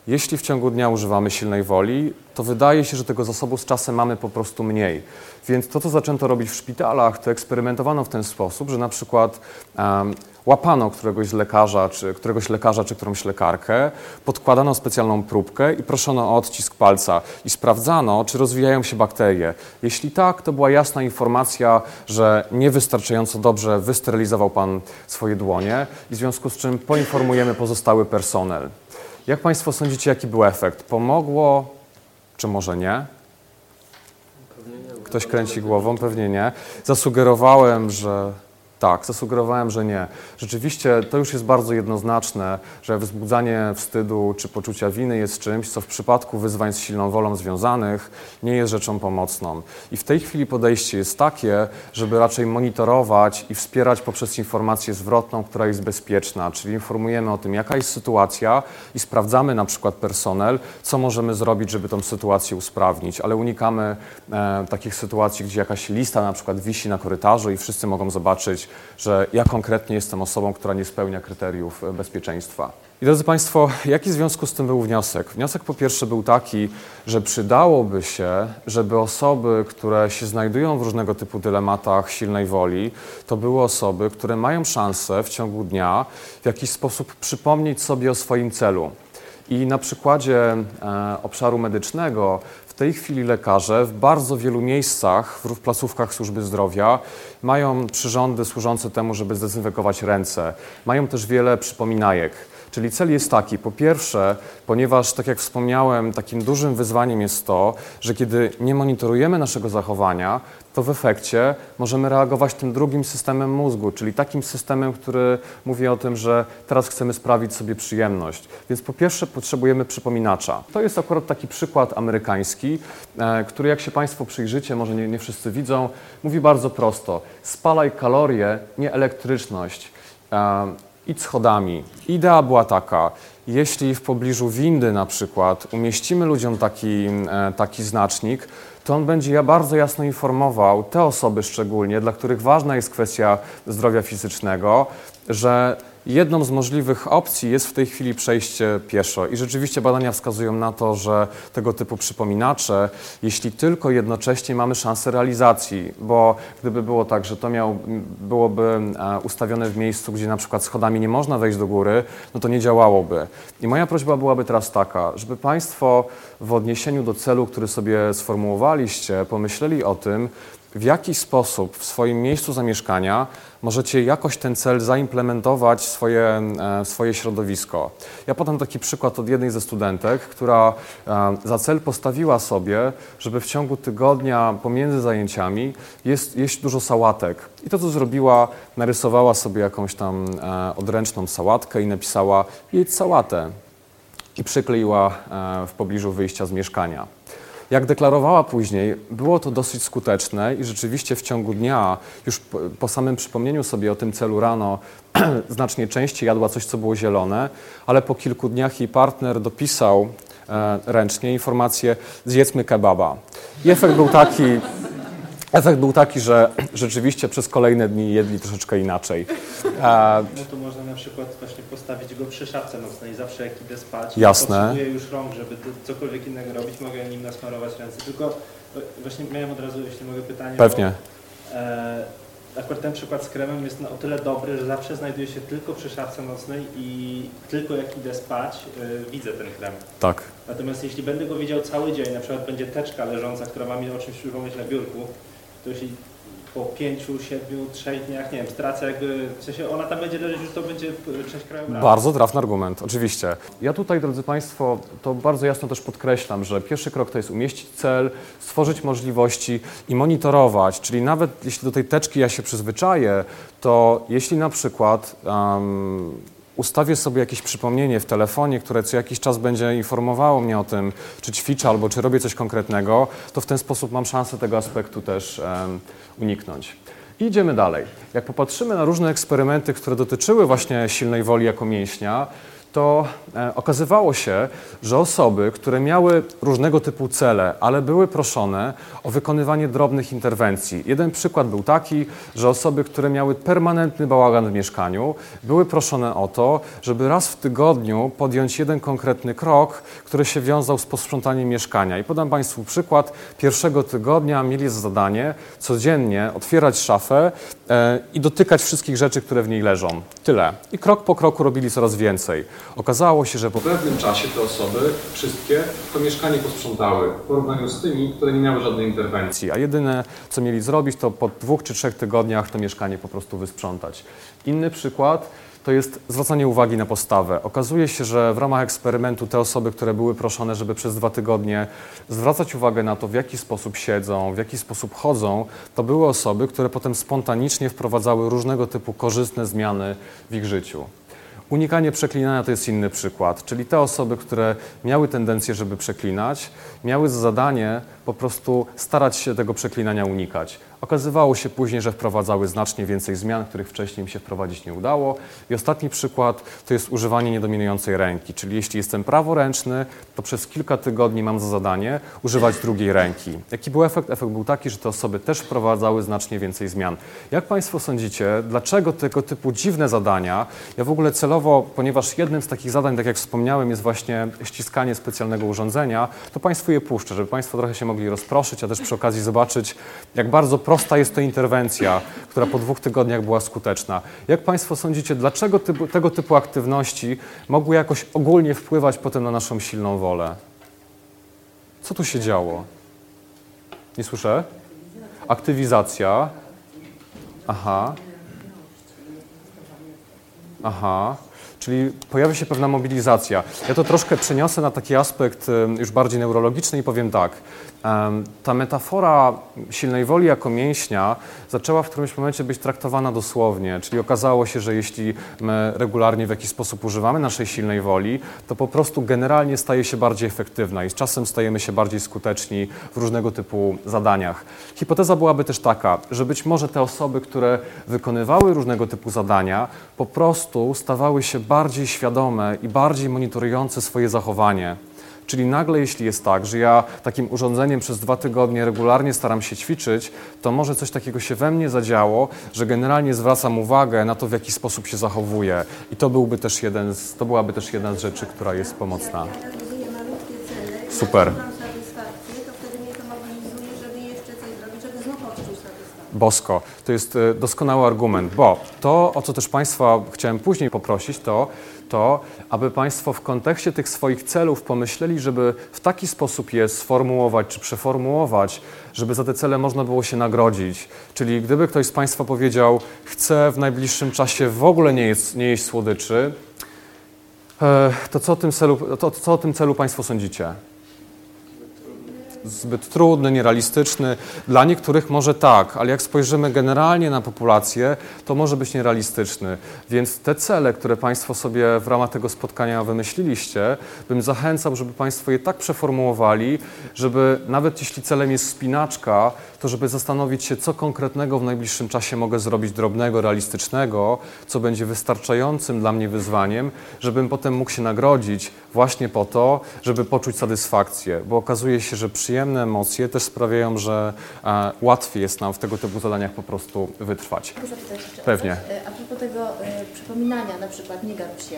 Jeśli w ciągu dnia używamy silnej woli, to wydaje się, że tego zasobu z czasem mamy po prostu mniej. Więc to, co zaczęto robić w szpitalach, to eksperymentowano w ten sposób, że na przykład um, łapano któregoś lekarza, czy któregoś lekarza, czy którąś lekarkę, podkładano specjalną próbkę i proszono o odcisk palca i sprawdzano, czy rozwijają się bakterie. Jeśli tak, to była jasna informacja, że niewystarczająco dobrze wysterylizował Pan swoje dłonie i w związku z czym poinformujemy pozostały personel. Jak Państwo sądzicie, jaki był efekt? Pomogło, czy może nie? Ktoś kręci głową, pewnie nie. Zasugerowałem, że tak, zasugerowałem, że nie. Rzeczywiście to już jest bardzo jednoznaczne, że wzbudzanie wstydu czy poczucia winy jest czymś, co w przypadku wyzwań z silną wolą związanych nie jest rzeczą pomocną. I w tej chwili podejście jest takie, żeby raczej monitorować i wspierać poprzez informację zwrotną, która jest bezpieczna, czyli informujemy o tym, jaka jest sytuacja i sprawdzamy na przykład personel, co możemy zrobić, żeby tą sytuację usprawnić, ale unikamy e, takich sytuacji, gdzie jakaś lista na przykład wisi na korytarzu i wszyscy mogą zobaczyć, że ja konkretnie jestem osobą, która nie spełnia kryteriów e, bezpieczeństwa. I drodzy Państwo, jaki w związku z tym był wniosek? Wniosek po pierwsze był taki, że przydałoby się, żeby osoby, które się znajdują w różnego typu dylematach silnej woli, to były osoby, które mają szansę w ciągu dnia w jakiś sposób przypomnieć sobie o swoim celu. I na przykładzie e, obszaru medycznego tej chwili lekarze w bardzo wielu miejscach, w placówkach służby zdrowia, mają przyrządy służące temu, żeby zdezynfekować ręce. Mają też wiele przypominajek. Czyli cel jest taki, po pierwsze, ponieważ, tak jak wspomniałem, takim dużym wyzwaniem jest to, że kiedy nie monitorujemy naszego zachowania, to w efekcie możemy reagować tym drugim systemem mózgu, czyli takim systemem, który mówi o tym, że teraz chcemy sprawić sobie przyjemność. Więc po pierwsze potrzebujemy przypominacza. To jest akurat taki przykład amerykański, e, który jak się Państwo przyjrzycie, może nie, nie wszyscy widzą, mówi bardzo prosto. Spalaj kalorie, nie elektryczność. Idź schodami. Idea była taka, jeśli w pobliżu windy na przykład umieścimy ludziom taki, e, taki znacznik, to on będzie bardzo jasno informował te osoby szczególnie, dla których ważna jest kwestia zdrowia fizycznego, że jedną z możliwych opcji jest w tej chwili przejście pieszo. I rzeczywiście badania wskazują na to, że tego typu przypominacze, jeśli tylko jednocześnie mamy szansę realizacji, bo gdyby było tak, że to miał, byłoby e, ustawione w miejscu, gdzie na przykład schodami nie można wejść do góry, no to nie działałoby. I moja prośba byłaby teraz taka, żeby Państwo w odniesieniu do celu, który sobie sformułowaliście, pomyśleli o tym, w jaki sposób w swoim miejscu zamieszkania możecie jakoś ten cel zaimplementować w swoje, e, w swoje środowisko. Ja podam taki przykład od jednej ze studentek, która e, za cel postawiła sobie, żeby w ciągu tygodnia pomiędzy zajęciami jeść dużo sałatek. I to, co zrobiła, narysowała sobie jakąś tam e, odręczną sałatkę i napisała jedz sałatę i przykleiła w pobliżu wyjścia z mieszkania. Jak deklarowała później, było to dosyć skuteczne i rzeczywiście w ciągu dnia, już po, samym przypomnieniu sobie o tym celu rano, [clears throat] znacznie częściej jadła coś, co było zielone, ale po kilku dniach jej partner dopisał e, ręcznie informację zjedzmy kebaba. I efekt był taki, Efekt był taki, że rzeczywiście przez kolejne dni jedli troszeczkę inaczej.
No to można na przykład właśnie postawić go przy szafce nocnej, zawsze jak idę spać.
Jasne.
Nie potrzebuję już rąk, żeby cokolwiek innego robić, mogę nim nasmarować ręce. Tylko e, właśnie miałem od razu, jeśli mogę pytanie.
Pewnie.
Bo, e, akurat ten przykład z kremem jest na o tyle dobry, że zawsze znajduje się tylko przy szafce nocnej i tylko jak idę spać, e, widzę ten krem.
Tak.
Natomiast jeśli będę go widział cały dzień, na przykład będzie teczka leżąca, która ma mi o czymś przypomnieć na biurku, to jeśli po pięciu, siedmiu, trzech dniach, nie wiem, stracę jakby, w sensie ona tam będzie leżeć, już to będzie e, część krajobrazu.
Bardzo trafny argument, oczywiście. Ja tutaj, drodzy Państwo, to bardzo jasno też podkreślam, że pierwszy krok to jest umieścić cel, stworzyć możliwości i monitorować, czyli nawet jeśli do tej teczki ja się przyzwyczaję, to jeśli na przykład um, ustawię sobie jakieś przypomnienie w telefonie, które co jakiś czas będzie informowało mnie o tym, czy ćwiczę albo czy robię coś konkretnego, to w ten sposób mam szansę tego aspektu też um, uniknąć. I idziemy dalej. Jak popatrzymy na różne eksperymenty, które dotyczyły właśnie silnej woli jako mięśnia, to e, okazywało się, że osoby, które miały różnego typu cele, ale były proszone o wykonywanie drobnych interwencji. Jeden przykład był taki, że osoby, które miały permanentny bałagan w mieszkaniu, były proszone o to, żeby raz w tygodniu podjąć jeden konkretny krok, który się wiązał z posprzątaniem mieszkania. I podam Państwu przykład. Pierwszego tygodnia mieli za zadanie codziennie otwierać szafę e, i dotykać wszystkich rzeczy, które w niej leżą. Tyle. I krok po kroku robili coraz więcej. Okazało się, że po pewnym czasie te osoby, wszystkie, to mieszkanie posprzątały w porównaniu z tymi, które nie miały żadnej interwencji. A jedyne, co mieli zrobić, to po dwóch czy trzech tygodniach to mieszkanie po prostu wysprzątać. Inny przykład to jest zwracanie uwagi na postawę. Okazuje się, że w ramach eksperymentu te osoby, które były proszone, żeby przez dwa tygodnie zwracać uwagę na to, w jaki sposób siedzą, w jaki sposób chodzą, to były osoby, które potem spontanicznie wprowadzały różnego typu korzystne zmiany w ich życiu. Unikanie przeklinania to jest inny przykład, czyli te osoby, które miały tendencję, żeby przeklinać, miały za zadanie po prostu starać się tego przeklinania unikać. Okazywało się później, że wprowadzały znacznie więcej zmian, których wcześniej im się wprowadzić nie udało. I ostatni przykład to jest używanie niedominującej ręki, czyli jeśli jestem praworęczny, to przez kilka tygodni mam za zadanie używać drugiej ręki. Jaki był efekt? Efekt był taki, że te osoby też wprowadzały znacznie więcej zmian. Jak Państwo sądzicie, dlaczego tego typu dziwne zadania, ja w ogóle celowo, ponieważ jednym z takich zadań, tak jak wspomniałem, jest właśnie ściskanie specjalnego urządzenia, to Je puszczę, żeby Państwo trochę się mogli rozproszyć, a też przy okazji zobaczyć, jak bardzo prosta jest to interwencja, która po dwóch tygodniach była skuteczna. Jak Państwo sądzicie, dlaczego typu, tego typu aktywności mogły jakoś ogólnie wpływać potem na naszą silną wolę? Co tu się działo? Nie słyszę? Aktywizacja. Aha. Aha. Czyli pojawia się pewna mobilizacja. Ja to troszkę przeniosę na taki aspekt już bardziej neurologiczny i powiem tak. Ta metafora silnej woli jako mięśnia zaczęła w którymś momencie być traktowana dosłownie, czyli okazało się, że jeśli my regularnie w jakiś sposób używamy naszej silnej woli, to po prostu generalnie staje się bardziej efektywna i z czasem stajemy się bardziej skuteczni w różnego typu zadaniach. Hipoteza byłaby też taka, że być może te osoby, które wykonywały różnego typu zadania, po prostu stawały się bardziej świadome i bardziej monitorujące swoje zachowanie. Czyli nagle, jeśli jest tak, że ja takim urządzeniem przez dwa tygodnie regularnie staram się ćwiczyć, to może coś takiego się we mnie zadziało, że generalnie zwracam uwagę na to, w jaki sposób się zachowuję. I to, byłby też jeden z, to byłaby też jedna z rzeczy, która jest pomocna. Super. Bosko. To jest e, doskonały argument, bo to, o co też Państwa chciałem później poprosić, to to, aby Państwo w kontekście tych swoich celów pomyśleli, żeby w taki sposób je sformułować czy przeformułować, żeby za te cele można było się nagrodzić. Czyli gdyby ktoś z Państwa powiedział, chcę w najbliższym czasie w ogóle nie jeść, nie jeść słodyczy, e, to co o tym celu, to, co o tym celu Państwo sądzicie? Zbyt trudny, nierealistyczny. Dla niektórych może tak, ale jak spojrzymy generalnie na populację, to może być nierealistyczny. Więc te cele, które Państwo sobie w ramach tego spotkania wymyśliliście, bym zachęcał, żeby Państwo je tak przeformułowali, żeby nawet jeśli celem jest spinaczka, to żeby zastanowić się, co konkretnego w najbliższym czasie mogę zrobić drobnego, realistycznego, co będzie wystarczającym dla mnie wyzwaniem, żebym potem mógł się nagrodzić właśnie po to, żeby poczuć satysfakcję, bo okazuje się, że przyjemne emocje też sprawiają, że e, łatwiej jest nam w tego typu zadaniach po prostu wytrwać.
Mogę zapytać jeszcze o
Pewnie.
coś? E, A propos tego e, przypominania, na przykład nie garb się.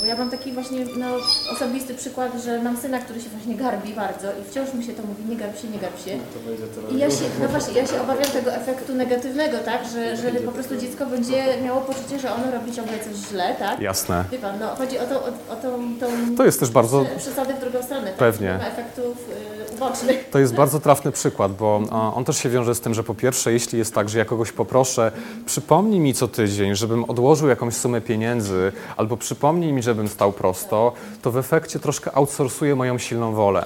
Bo ja mam taki właśnie no, osobisty przykład, że mam syna, który się właśnie garbi bardzo i wciąż mi się to mówi, nie garb się, nie garb się.
To będzie to
I ja się, no właśnie, ja się obawiam tego efektu negatywnego, tak, że, że po prostu dziecko będzie miało poczucie, że ono robi ciągle coś źle, tak?
Jasne.
Wie pan, no chodzi o, to, o, o tą, tą
To jest też bardzo
prze- przesadę w drugą stronę, tak?
Pewnie.
Nie ma efektów y, ubocznych.
To jest bardzo trafny przykład, bo a, on też się wiąże z tym, że po pierwsze, jeśli jest tak, że ja kogoś poproszę, przypomnij mi co tydzień, żebym odłożył jakąś sumę pieniędzy, albo przypomnij mi, żebym stał prosto, to w efekcie troszkę outsourcuję moją silną wolę.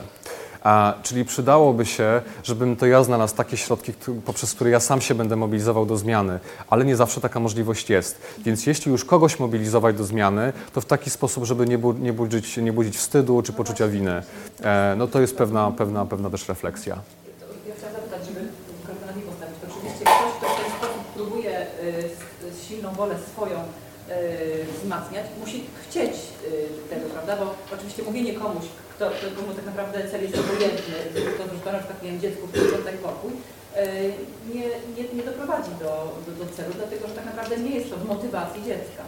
A, czyli przydałoby się, żebym to ja znalazł takie środki, poprzez które ja sam się będę mobilizował do zmiany, ale nie zawsze taka możliwość jest. Więc jeśli już kogoś mobilizować do zmiany, to w taki sposób, żeby nie, bu- nie, budzić, nie budzić wstydu czy poczucia winy. E, no to jest pewna, pewna, pewna też refleksja.
Ja chciałam zapytać, żeby i postawić. Oczywiście ktoś, kto próbuje y, z silną wolę swoją wzmacniać, musi chcieć y, tego, prawda? Bo oczywiście mówienie komuś, kto, komu tak naprawdę cel jest obojętny, to, to na przykład nie wiem, dziecku w pokój, y, nie, nie, nie doprowadzi do, do, do celu, dlatego że tak naprawdę nie jest to w motywacji dziecka.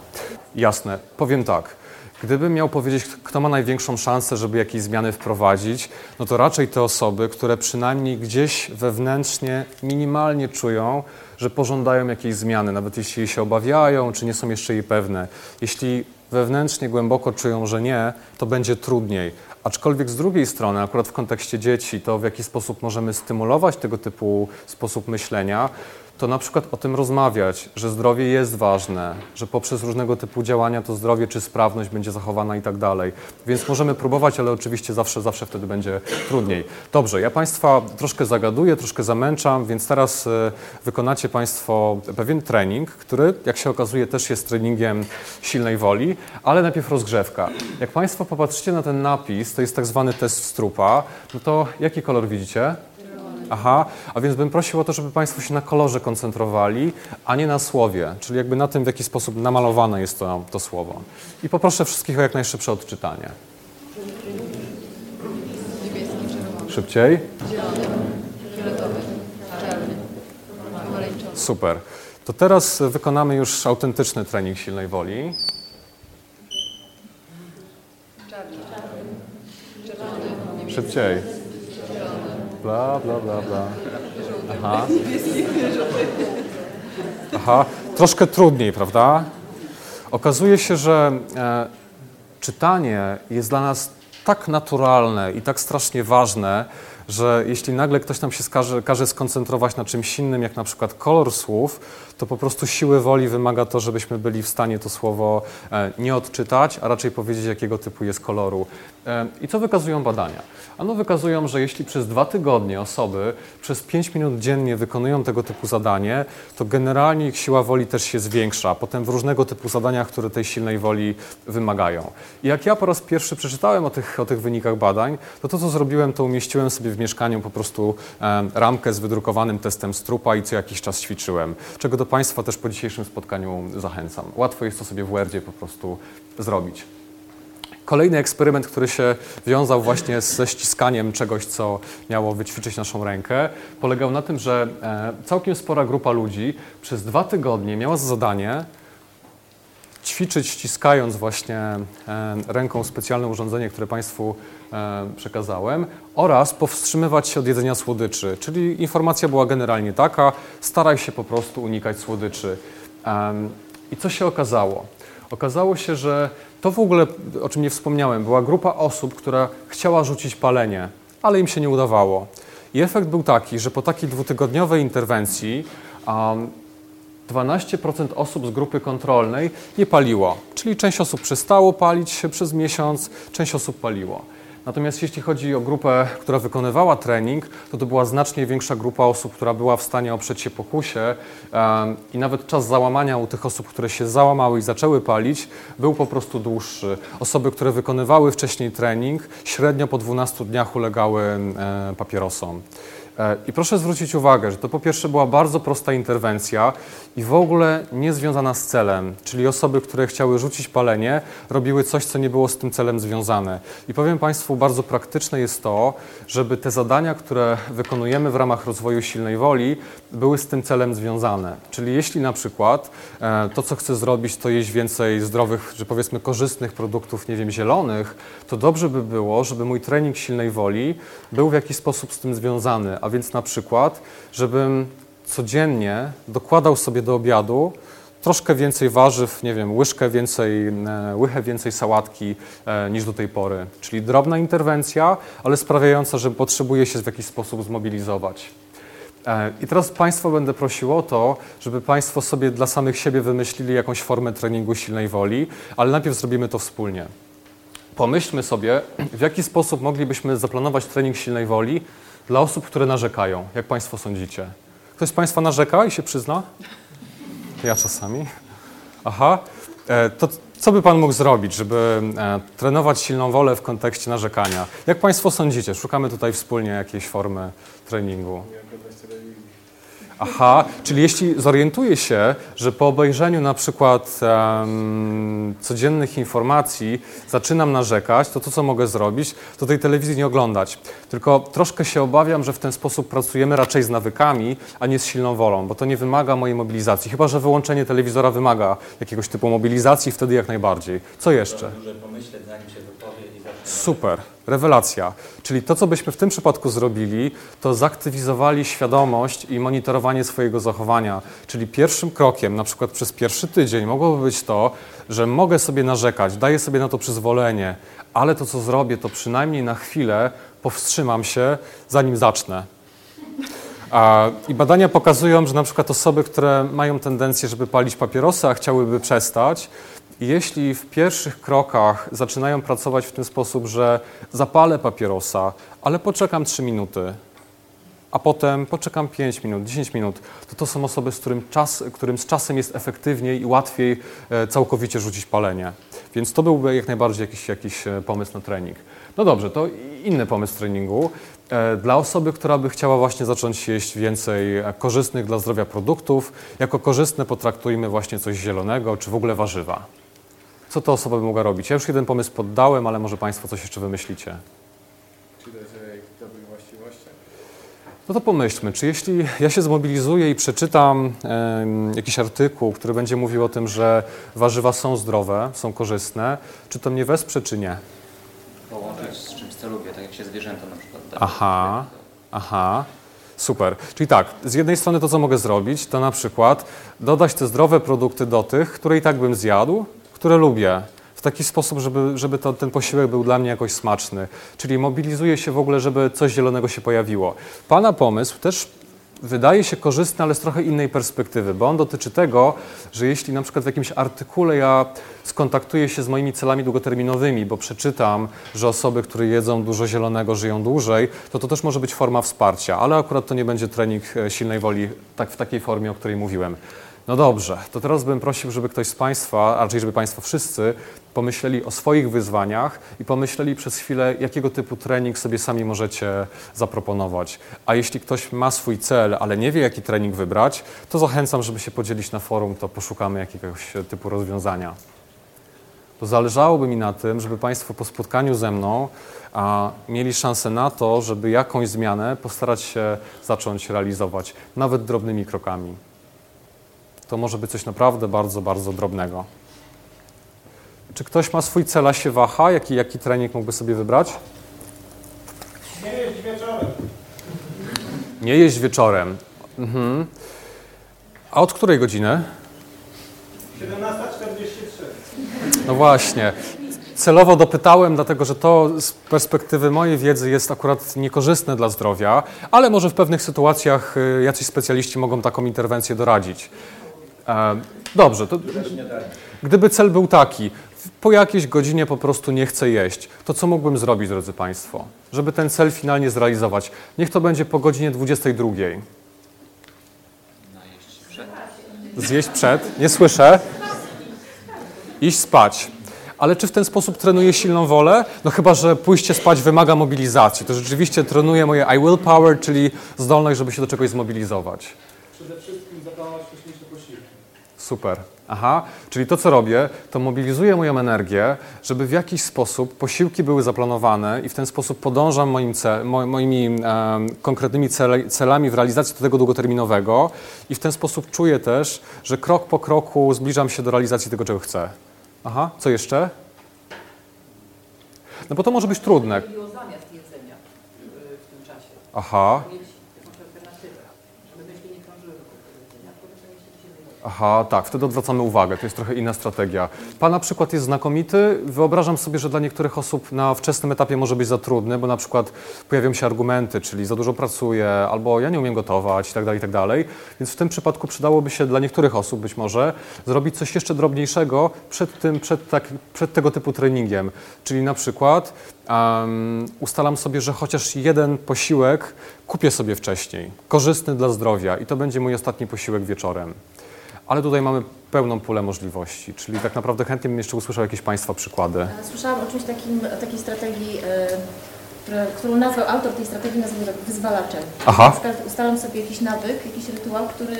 Jasne. Powiem tak. Gdybym miał powiedzieć, kto ma największą szansę, żeby jakieś zmiany wprowadzić, no to raczej te osoby, które przynajmniej gdzieś wewnętrznie, minimalnie czują, że pożądają jakiejś zmiany, nawet jeśli się obawiają, czy nie są jeszcze jej pewne. Jeśli wewnętrznie, głęboko czują, że nie, to będzie trudniej. Aczkolwiek z drugiej strony, akurat w kontekście dzieci, to w jaki sposób możemy stymulować tego typu sposób myślenia, to na przykład o tym rozmawiać, że zdrowie jest ważne, że poprzez różnego typu działania to zdrowie czy sprawność będzie zachowana i tak dalej. Więc możemy próbować, ale oczywiście zawsze, zawsze wtedy będzie trudniej. Dobrze, ja Państwa troszkę zagaduję, troszkę zamęczam, więc teraz y, wykonacie Państwo pewien trening, który, jak się okazuje, też jest treningiem silnej woli, ale najpierw rozgrzewka. Jak Państwo popatrzycie na ten napis, to jest tak zwany test strupa, no to jaki kolor widzicie? Aha, a więc bym prosił o to, żeby Państwo się na kolorze koncentrowali, a nie na słowie, czyli jakby na tym, w jaki sposób namalowane jest to, to słowo. I poproszę wszystkich o jak najszybsze odczytanie. Szybciej? Super. To teraz wykonamy już autentyczny trening silnej woli. Szybciej. Bla, bla, bla, bla. Aha. Aha. Troszkę trudniej, prawda? Okazuje się, że e, czytanie jest dla nas tak naturalne i tak strasznie ważne, że jeśli nagle ktoś nam się skaże, każe skoncentrować na czymś innym, jak na przykład kolor słów, to po prostu siły woli wymaga to, żebyśmy byli w stanie to słowo e, nie odczytać, a raczej powiedzieć, jakiego typu jest koloru. E, I co wykazują badania? Ano wykazują, że jeśli przez dwa tygodnie osoby przez 5 minut dziennie wykonują tego typu zadanie, to generalnie ich siła woli też się zwiększa, potem w różnego typu zadaniach, które tej silnej woli wymagają. I jak ja po raz pierwszy przeczytałem o tych, o tych wynikach badań, to to, co zrobiłem, to umieściłem sobie w mieszkaniu po prostu e, ramkę z wydrukowanym testem strupa i co jakiś czas ćwiczyłem, czego do Państwa też po dzisiejszym spotkaniu zachęcam. Łatwo jest to sobie w Wordzie po prostu zrobić. Kolejny eksperyment, który się wiązał właśnie ze ściskaniem czegoś, co miało wyćwiczyć naszą rękę, polegał na tym, że e, całkiem spora grupa ludzi przez dwa tygodnie miała za zadanie ćwiczyć ściskając właśnie e, ręką specjalne urządzenie, które Państwu e, przekazałem oraz powstrzymywać się od jedzenia słodyczy. Czyli informacja była generalnie taka, staraj się po prostu unikać słodyczy. I co się okazało? Okazało się, że to w ogóle, o czym nie wspomniałem, była grupa osób, która chciała rzucić palenie, ale im się nie udawało. I efekt był taki, że po takiej dwutygodniowej interwencji um, 12% osób z grupy kontrolnej nie paliło, czyli część osób przestało palić się przez miesiąc, część osób paliło. Natomiast jeśli chodzi o grupę, która wykonywała trening, to to była znacznie większa grupa osób, która była w stanie oprzeć się pokusie i nawet czas załamania u tych osób, które się załamały i zaczęły palić, był po prostu dłuższy. Osoby, które wykonywały wcześniej trening, średnio po 12 dniach ulegały papierosom. E, I proszę zwrócić uwagę, że to po pierwsze była bardzo prosta interwencja i w ogóle nie związana z celem, czyli osoby, które chciały rzucić palenie, robiły coś, co nie było z tym celem związane. I powiem Państwu, bardzo praktyczne jest to, żeby te zadania, które wykonujemy w ramach rozwoju silnej woli, były z tym celem związane. Czyli jeśli na przykład e, to, co chcę zrobić, to jeść więcej zdrowych, że powiedzmy korzystnych produktów, nie wiem, zielonych, to dobrze by było, żeby mój trening silnej woli był w jakiś sposób z tym związany, a więc na przykład, żebym codziennie dokładał sobie do obiadu troszkę więcej warzyw, nie wiem, łyżkę więcej, e, łychę więcej sałatki e, niż do tej pory. Czyli drobna interwencja, ale sprawiająca, że potrzebuję się w jakiś sposób zmobilizować. E, I teraz Państwo będę prosił o to, żeby Państwo sobie dla samych siebie wymyślili jakąś formę treningu silnej woli, ale najpierw zrobimy to wspólnie. Pomyślmy sobie, w jaki sposób moglibyśmy zaplanować trening silnej woli dla osób, które narzekają. Jak Państwo sądzicie? Ktoś z Państwa narzeka i się przyzna? Ja czasami. Aha. E, To co by Pan mógł zrobić, żeby e, trenować silną wolę w kontekście narzekania? Jak Państwo sądzicie? Szukamy tutaj wspólnie jakiejś formy treningu. Aha, czyli jeśli zorientuję się, że po obejrzeniu na przykład em, codziennych informacji zaczynam narzekać, to to, co mogę zrobić, to tej telewizji nie oglądać. Tylko troszkę się obawiam, że w ten sposób pracujemy raczej z nawykami, a nie z silną wolą, bo to nie wymaga mojej mobilizacji. Chyba, że wyłączenie telewizora wymaga jakiegoś typu mobilizacji, wtedy jak najbardziej. Co jeszcze?
Dużo pomyśleć, zanim się wypowie.
Super, rewelacja. Czyli to, co byśmy w tym przypadku zrobili, to zaktywizowali świadomość i monitorowanie swojego zachowania. Czyli pierwszym krokiem, na przykład przez pierwszy tydzień, mogłoby być to, że mogę sobie narzekać, daję sobie na to przyzwolenie, ale to, co zrobię, to przynajmniej na chwilę powstrzymam się, zanim zacznę. I badania pokazują, że na przykład osoby, które mają tendencję, żeby palić papierosy, a chciałyby przestać, jeśli w pierwszych krokach zaczynają pracować w ten sposób, że zapalę papierosa, ale poczekam 3 minuty, a potem poczekam 5 minut, 10 minut, to to są osoby, z którym, czas, którym z czasem jest efektywniej i łatwiej e, całkowicie rzucić palenie. Więc to byłby jak najbardziej jakiś, jakiś e, pomysł na trening. No dobrze, to inny pomysł treningu. E, Dla osoby, która by chciała właśnie zacząć jeść więcej korzystnych dla zdrowia produktów, jako korzystne potraktujmy właśnie coś zielonego, czy w ogóle warzywa. Co ta osoba by mogła robić? Ja już jeden pomysł poddałem, ale może Państwo coś jeszcze wymyślicie.
Czy to jest dobrych właściwościach?
No to pomyślmy, czy jeśli ja się zmobilizuję i przeczytam jakiś artykuł, który będzie mówił o tym, że warzywa są zdrowe, są korzystne, czy to mnie wesprze, czy nie?
Połączyć z czymś, co lubię, tak jak się zwierzęta na przykład.
Aha, aha. Super. Czyli tak, z jednej strony to, co mogę zrobić, to na przykład dodać te zdrowe produkty do tych, które i tak bym zjadł, które lubię. W taki sposób, żeby, żeby to, ten posiłek był dla mnie jakoś smaczny. Czyli mobilizuję się w ogóle, żeby coś zielonego się pojawiło. Pana pomysł też wydaje się korzystny, ale z trochę innej perspektywy, bo on dotyczy tego, że jeśli na przykład w jakimś artykule ja skontaktuję się z moimi celami długoterminowymi, bo przeczytam, że osoby, które jedzą dużo zielonego, żyją dłużej, to to też może być forma wsparcia, ale akurat to nie będzie trening e, silnej woli tak w takiej formie, o której mówiłem. No dobrze, to teraz bym prosił, żeby ktoś z Państwa, a raczej żeby Państwo wszyscy pomyśleli o swoich wyzwaniach i pomyśleli przez chwilę, jakiego typu trening sobie sami możecie zaproponować. A jeśli ktoś ma swój cel, ale nie wie, jaki trening wybrać, to zachęcam, żeby się podzielić na forum, to poszukamy jakiegoś typu rozwiązania. To zależałoby mi na tym, żeby Państwo po spotkaniu ze mną a, mieli szansę na to, żeby jakąś zmianę postarać się zacząć realizować, nawet drobnymi krokami. To może być coś naprawdę bardzo, bardzo drobnego. Czy ktoś ma swój cel, a się waha? Jaki, jaki trening mógłby sobie wybrać?
Nie jeść wieczorem.
Nie jeść wieczorem. Mhm. A od której godziny?
17.43.
No właśnie. Celowo dopytałem, dlatego że to z perspektywy mojej wiedzy jest akurat niekorzystne dla zdrowia, ale może w pewnych sytuacjach y, jacyś specjaliści mogą taką interwencję doradzić. E, Dobrze, to gdyby cel był taki, po jakiejś godzinie po prostu nie chcę jeść, to co mógłbym zrobić, drodzy Państwo, żeby ten cel finalnie zrealizować? Niech to będzie po godzinie 22.
Najeść przed.
Zjeść przed? Nie słyszę. Iść spać. Ale czy w ten sposób trenuję silną wolę? No chyba, że pójście spać wymaga mobilizacji. To rzeczywiście trenuje moje I will power, czyli zdolność, żeby się do czegoś zmobilizować.
Przede wszystkim.
Super. Aha, czyli to, co robię, to mobilizuję moją energię, żeby w jakiś sposób posiłki były zaplanowane i w ten sposób podążam moim ce, mo, moimi em, konkretnymi celami w realizacji tego długoterminowego i w ten sposób czuję też, że krok po kroku zbliżam się do realizacji tego, czego chcę. Aha, co jeszcze? No bo to może być trudne.
Chodziło zamiast jedzenia y, w tym czasie.
Aha,
Mieć jakąś alternatywę, żeby myśli nie krążyły wokół tego jedzenia, a potem sobie się dzisiaj zajmować.
Aha, tak, wtedy odwracamy uwagę. To jest trochę inna strategia. Pana przykład jest znakomity. Wyobrażam sobie, że dla niektórych osób na wczesnym etapie może być za trudny, bo na przykład pojawią się argumenty, czyli za dużo pracuję, albo ja nie umiem gotować itd., itd. Więc w tym przypadku przydałoby się dla niektórych osób być może zrobić coś jeszcze drobniejszego przed, tym, przed, tak, przed tego typu treningiem. Czyli na przykład um, ustalam sobie, że chociaż jeden posiłek kupię sobie wcześniej, korzystny dla zdrowia i to będzie mój ostatni posiłek wieczorem. Ale tutaj mamy pełną pulę możliwości, czyli tak naprawdę chętnie bym jeszcze usłyszał jakieś Państwa przykłady.
Słyszałam o czymś takim, takiej strategii e, które, którą nazwał autor tej strategii, nazwał tak wyzwalaczem.
Aha.
Ustalam sobie jakiś nawyk, jakiś rytuał, który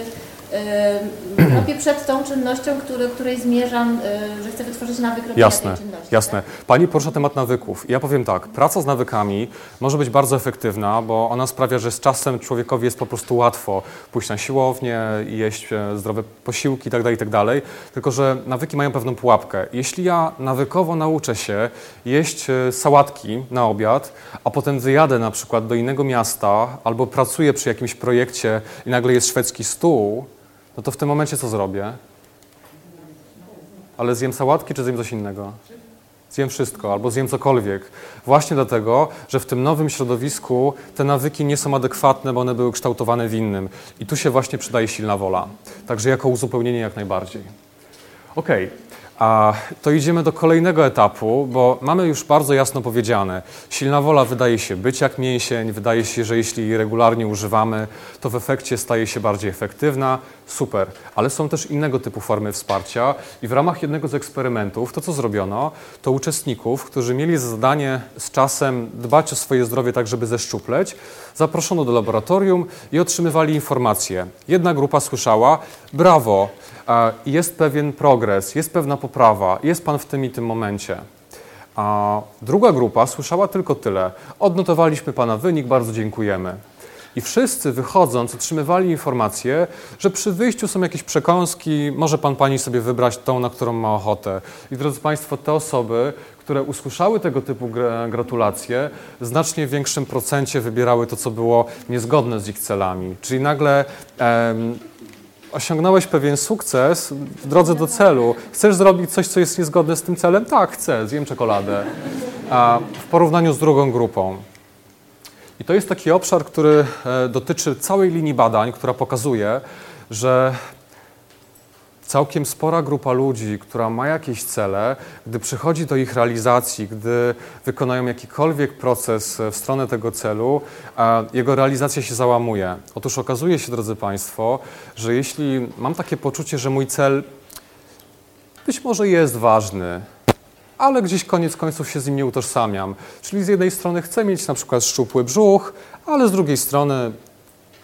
robię [clears throat] przed tą czynnością, który, której zmierzam, y, że chcę wytworzyć nawyk robienia
Jasne,
tej czynności.
jasne. Pani porusza temat nawyków. Ja powiem tak, praca z nawykami może być bardzo efektywna, bo ona sprawia, że z czasem człowiekowi jest po prostu łatwo pójść na siłownię, jeść e, zdrowe posiłki itd., itd. Tylko, że nawyki mają pewną pułapkę. Jeśli ja nawykowo nauczę się jeść e, sałatki na obiad, a potem wyjadę na przykład do innego miasta albo pracuję przy jakimś projekcie i nagle jest szwedzki stół, no to w tym momencie co zrobię? Ale zjem sałatki, czy zjem coś innego? Zjem wszystko albo zjem cokolwiek. Właśnie dlatego, że w tym nowym środowisku te nawyki nie są adekwatne, bo one były kształtowane w innym. I tu się właśnie przydaje silna wola. Także jako uzupełnienie jak najbardziej. Okej, a to idziemy do kolejnego etapu, bo mamy już bardzo jasno powiedziane. Silna wola wydaje się być jak mięsień, wydaje się, że jeśli regularnie używamy, to w efekcie staje się bardziej efektywna. Super, ale są też innego typu formy wsparcia i w ramach jednego z eksperymentów to, co zrobiono, to uczestników, którzy mieli za zadanie z czasem dbać o swoje zdrowie tak, żeby zeszczupleć, zaproszono do laboratorium i otrzymywali informacje. Jedna grupa słyszała, brawo, e, jest pewien progres, jest pewna poprawa, jest Pan w tym i tym momencie. A druga grupa słyszała tylko tyle. Odnotowaliśmy Pana wynik, bardzo dziękujemy. I wszyscy wychodząc otrzymywali informację, że przy wyjściu są jakieś przekąski, może Pan Pani sobie wybrać tą, na którą ma ochotę. I drodzy Państwo, te osoby, które usłyszały tego typu gra- gratulacje, w znacznie większym procencie wybierały to, co było niezgodne z ich celami. Czyli nagle em, osiągnąłeś pewien sukces w drodze do celu. Chcesz zrobić coś, co jest niezgodne z tym celem? Tak, chcę, zjem czekoladę. A w porównaniu z drugą grupą. I to jest taki obszar, który e, dotyczy całej linii badań, która pokazuje, że całkiem spora grupa ludzi, która ma jakieś cele, gdy przychodzi do ich realizacji, gdy wykonają jakikolwiek proces e, w stronę tego celu, jego realizacja się załamuje. Otóż okazuje się, drodzy Państwo, że jeśli mam takie poczucie, że mój cel być może jest ważny, ale gdzieś koniec końców się z nim nie utożsamiam. Czyli z jednej strony chcę mieć na przykład szczupły brzuch, ale z drugiej strony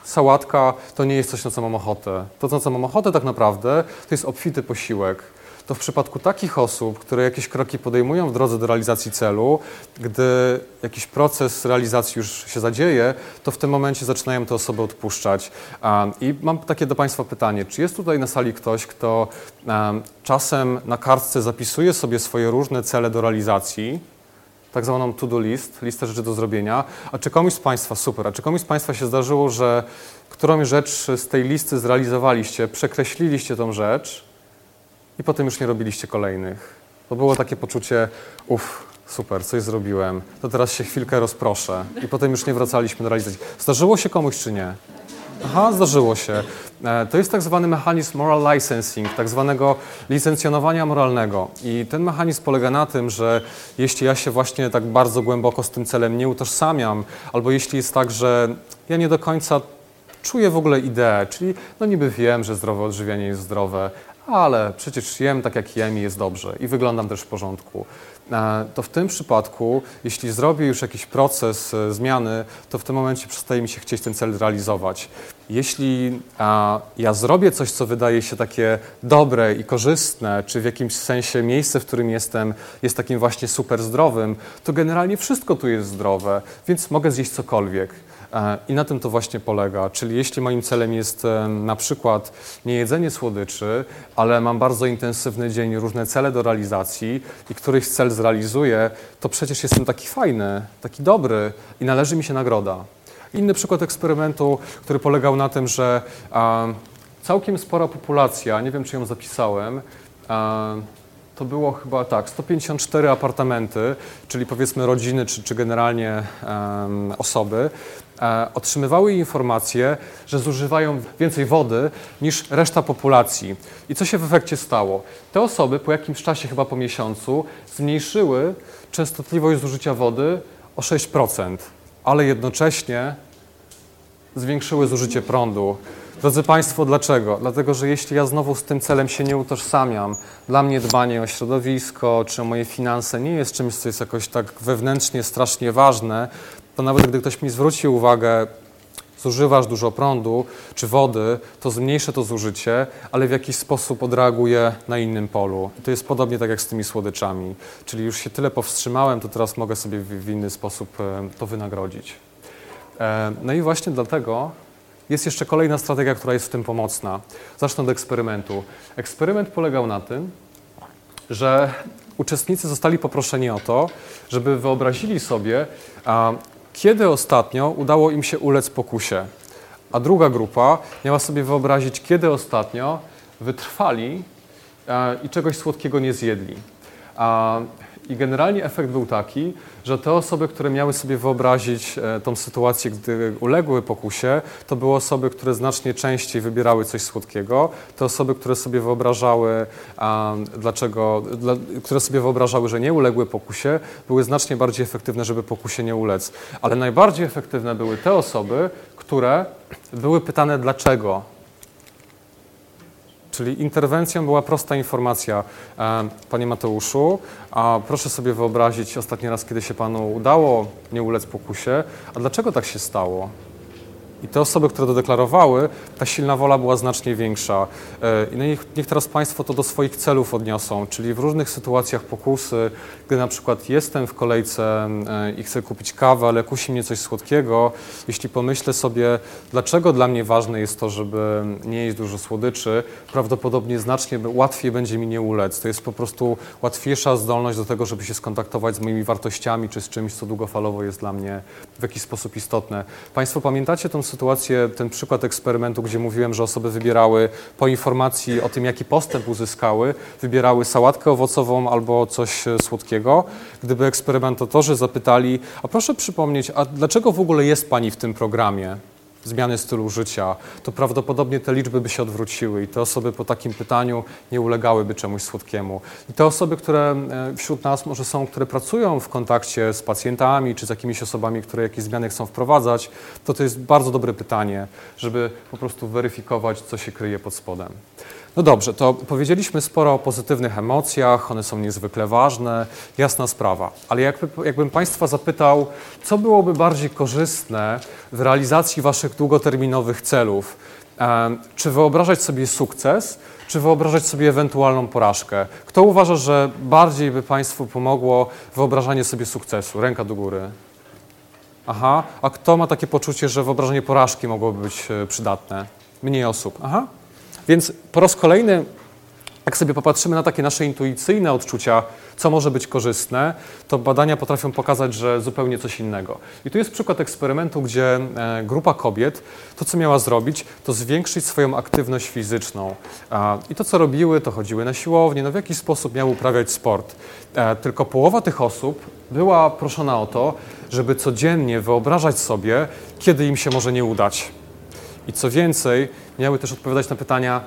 sałatka to nie jest coś, na co mam ochotę. To, na co mam ochotę tak naprawdę, to jest obfity posiłek. To w przypadku takich osób, które jakieś kroki podejmują w drodze do realizacji celu, gdy jakiś proces realizacji już się zadzieje, to w tym momencie zaczynają te osoby odpuszczać. I mam takie do Państwa pytanie, czy jest tutaj na sali ktoś, kto czasem na kartce zapisuje sobie swoje różne cele do realizacji, tak zwaną to-do list, listę rzeczy do zrobienia. A czy komuś z Państwa, super, a czy komuś z Państwa się zdarzyło, że którąś rzecz z tej listy zrealizowaliście, przekreśliliście tą rzecz i potem już nie robiliście kolejnych? To było takie poczucie, uff, super, coś zrobiłem, to teraz się chwilkę rozproszę i potem już nie wracaliśmy do realizacji. Zdarzyło się komuś czy nie? Aha, zdarzyło się. E, To jest tak zwany mechanizm moral licensing, tak zwanego licencjonowania moralnego. I ten mechanizm polega na tym, że jeśli ja się właśnie tak bardzo głęboko z tym celem nie utożsamiam, albo jeśli jest tak, że ja nie do końca czuję w ogóle ideę, czyli no niby wiem, że zdrowe odżywianie jest zdrowe, ale przecież jem tak jak jem i jest dobrze i wyglądam też w porządku. E, To w tym przypadku, jeśli zrobię już jakiś proces e, zmiany, to w tym momencie przestaje mi się chcieć ten cel realizować. Jeśli a, ja zrobię coś, co wydaje się takie dobre i korzystne, czy w jakimś sensie miejsce, w którym jestem, jest takim właśnie super zdrowym, to generalnie wszystko tu jest zdrowe, więc mogę zjeść cokolwiek. E, I na tym to właśnie polega. Czyli jeśli moim celem jest e, na przykład nie jedzenie słodyczy, ale mam bardzo intensywny dzień, różne cele do realizacji i któryś cel zrealizuję, to przecież jestem taki fajny, taki dobry i należy mi się nagroda. Inny przykład eksperymentu, który polegał na tym, że całkiem spora populacja, nie wiem czy ją zapisałem, to było chyba tak, 154 apartamenty, czyli powiedzmy rodziny czy, czy generalnie osoby, e, otrzymywały informację, że zużywają więcej wody niż reszta populacji. I co się w efekcie stało? Te osoby po jakimś czasie, chyba po miesiącu, zmniejszyły częstotliwość zużycia wody o 6%, ale jednocześnie zwiększyły zużycie prądu. Drodzy Państwo, dlaczego? Dlatego, że jeśli ja znowu z tym celem się nie utożsamiam, dla mnie dbanie o środowisko czy o moje finanse nie jest czymś, co jest jakoś tak wewnętrznie strasznie ważne, to nawet gdy ktoś mi zwróci uwagę, zużywasz dużo prądu czy wody, to zmniejszę to zużycie, ale w jakiś sposób odreaguję na innym polu. I to jest podobnie tak jak z tymi słodyczami. Czyli już się tyle powstrzymałem, to teraz mogę sobie w, inny sposób e, to wynagrodzić. E, No i właśnie dlatego jest jeszcze kolejna strategia, która jest w tym pomocna. Zacznę od eksperymentu. Eksperyment polegał na tym, że uczestnicy zostali poproszeni o to, żeby wyobrazili sobie, kiedy ostatnio udało im się ulec pokusie. A druga grupa miała sobie wyobrazić, kiedy ostatnio wytrwali e, i czegoś słodkiego nie zjedli. I generalnie efekt był taki, że te osoby, które miały sobie wyobrazić e, tą sytuację, gdy uległy pokusie, to były osoby, które znacznie częściej wybierały coś słodkiego. Te osoby, które sobie wyobrażały, a, dlaczego, dla, które sobie wyobrażały, że nie uległy pokusie, były znacznie bardziej efektywne, żeby pokusie nie ulec. Ale najbardziej efektywne były te osoby, które były pytane dlaczego. Czyli interwencją była prosta informacja. Panie Mateuszu, a proszę sobie wyobrazić ostatni raz, kiedy się Panu udało nie ulec pokusie, a dlaczego tak się stało? I te osoby, które to deklarowały, ta silna wola była znacznie większa. E, I niech, niech teraz Państwo to do swoich celów odniosą, czyli w różnych sytuacjach pokusy, gdy na przykład jestem w kolejce e, i chcę kupić kawę, ale kusi mnie coś słodkiego, jeśli pomyślę sobie, dlaczego dla mnie ważne jest to, żeby nie jeść dużo słodyczy, prawdopodobnie znacznie łatwiej będzie mi nie ulec. To jest po prostu łatwiejsza zdolność do tego, żeby się skontaktować z moimi wartościami, czy z czymś, co długofalowo jest dla mnie w jakiś sposób istotne. Państwo pamiętacie tę sytuację, ten przykład eksperymentu, gdzie mówiłem, że osoby wybierały po informacji o tym, jaki postęp uzyskały, wybierały sałatkę owocową albo coś e, słodkiego. Gdyby eksperymentatorzy zapytali, a proszę przypomnieć, a dlaczego w ogóle jest Pani w tym programie? Zmiany stylu życia, to prawdopodobnie te liczby by się odwróciły i te osoby po takim pytaniu nie ulegałyby czemuś słodkiemu. I te osoby, które e, wśród nas może są, które pracują w kontakcie z pacjentami czy z jakimiś osobami, które jakieś zmiany chcą wprowadzać, to to jest bardzo dobre pytanie, żeby po prostu weryfikować, co się kryje pod spodem. No dobrze, to powiedzieliśmy sporo o pozytywnych emocjach, one są niezwykle ważne, jasna sprawa. Ale jakby, jakbym Państwa zapytał, co byłoby bardziej korzystne w realizacji Waszych długoterminowych celów? E, czy wyobrażać sobie sukces, czy wyobrażać sobie ewentualną porażkę? Kto uważa, że bardziej by Państwu pomogło wyobrażanie sobie sukcesu? Ręka do góry. Aha, a kto ma takie poczucie, że wyobrażenie porażki mogłoby być e, przydatne? Mniej osób. Aha. Więc po raz kolejny, jak sobie popatrzymy na takie nasze intuicyjne odczucia, co może być korzystne, to badania potrafią pokazać, że zupełnie coś innego. I tu jest przykład eksperymentu, gdzie e, grupa kobiet to, co miała zrobić, to zwiększyć swoją aktywność fizyczną. I to, co robiły, to chodziły na siłownię, no w jakiś sposób miały uprawiać sport. E, Tylko połowa tych osób była proszona o to, żeby codziennie wyobrażać sobie, kiedy im się może nie udać. I co więcej, miały też odpowiadać na pytania,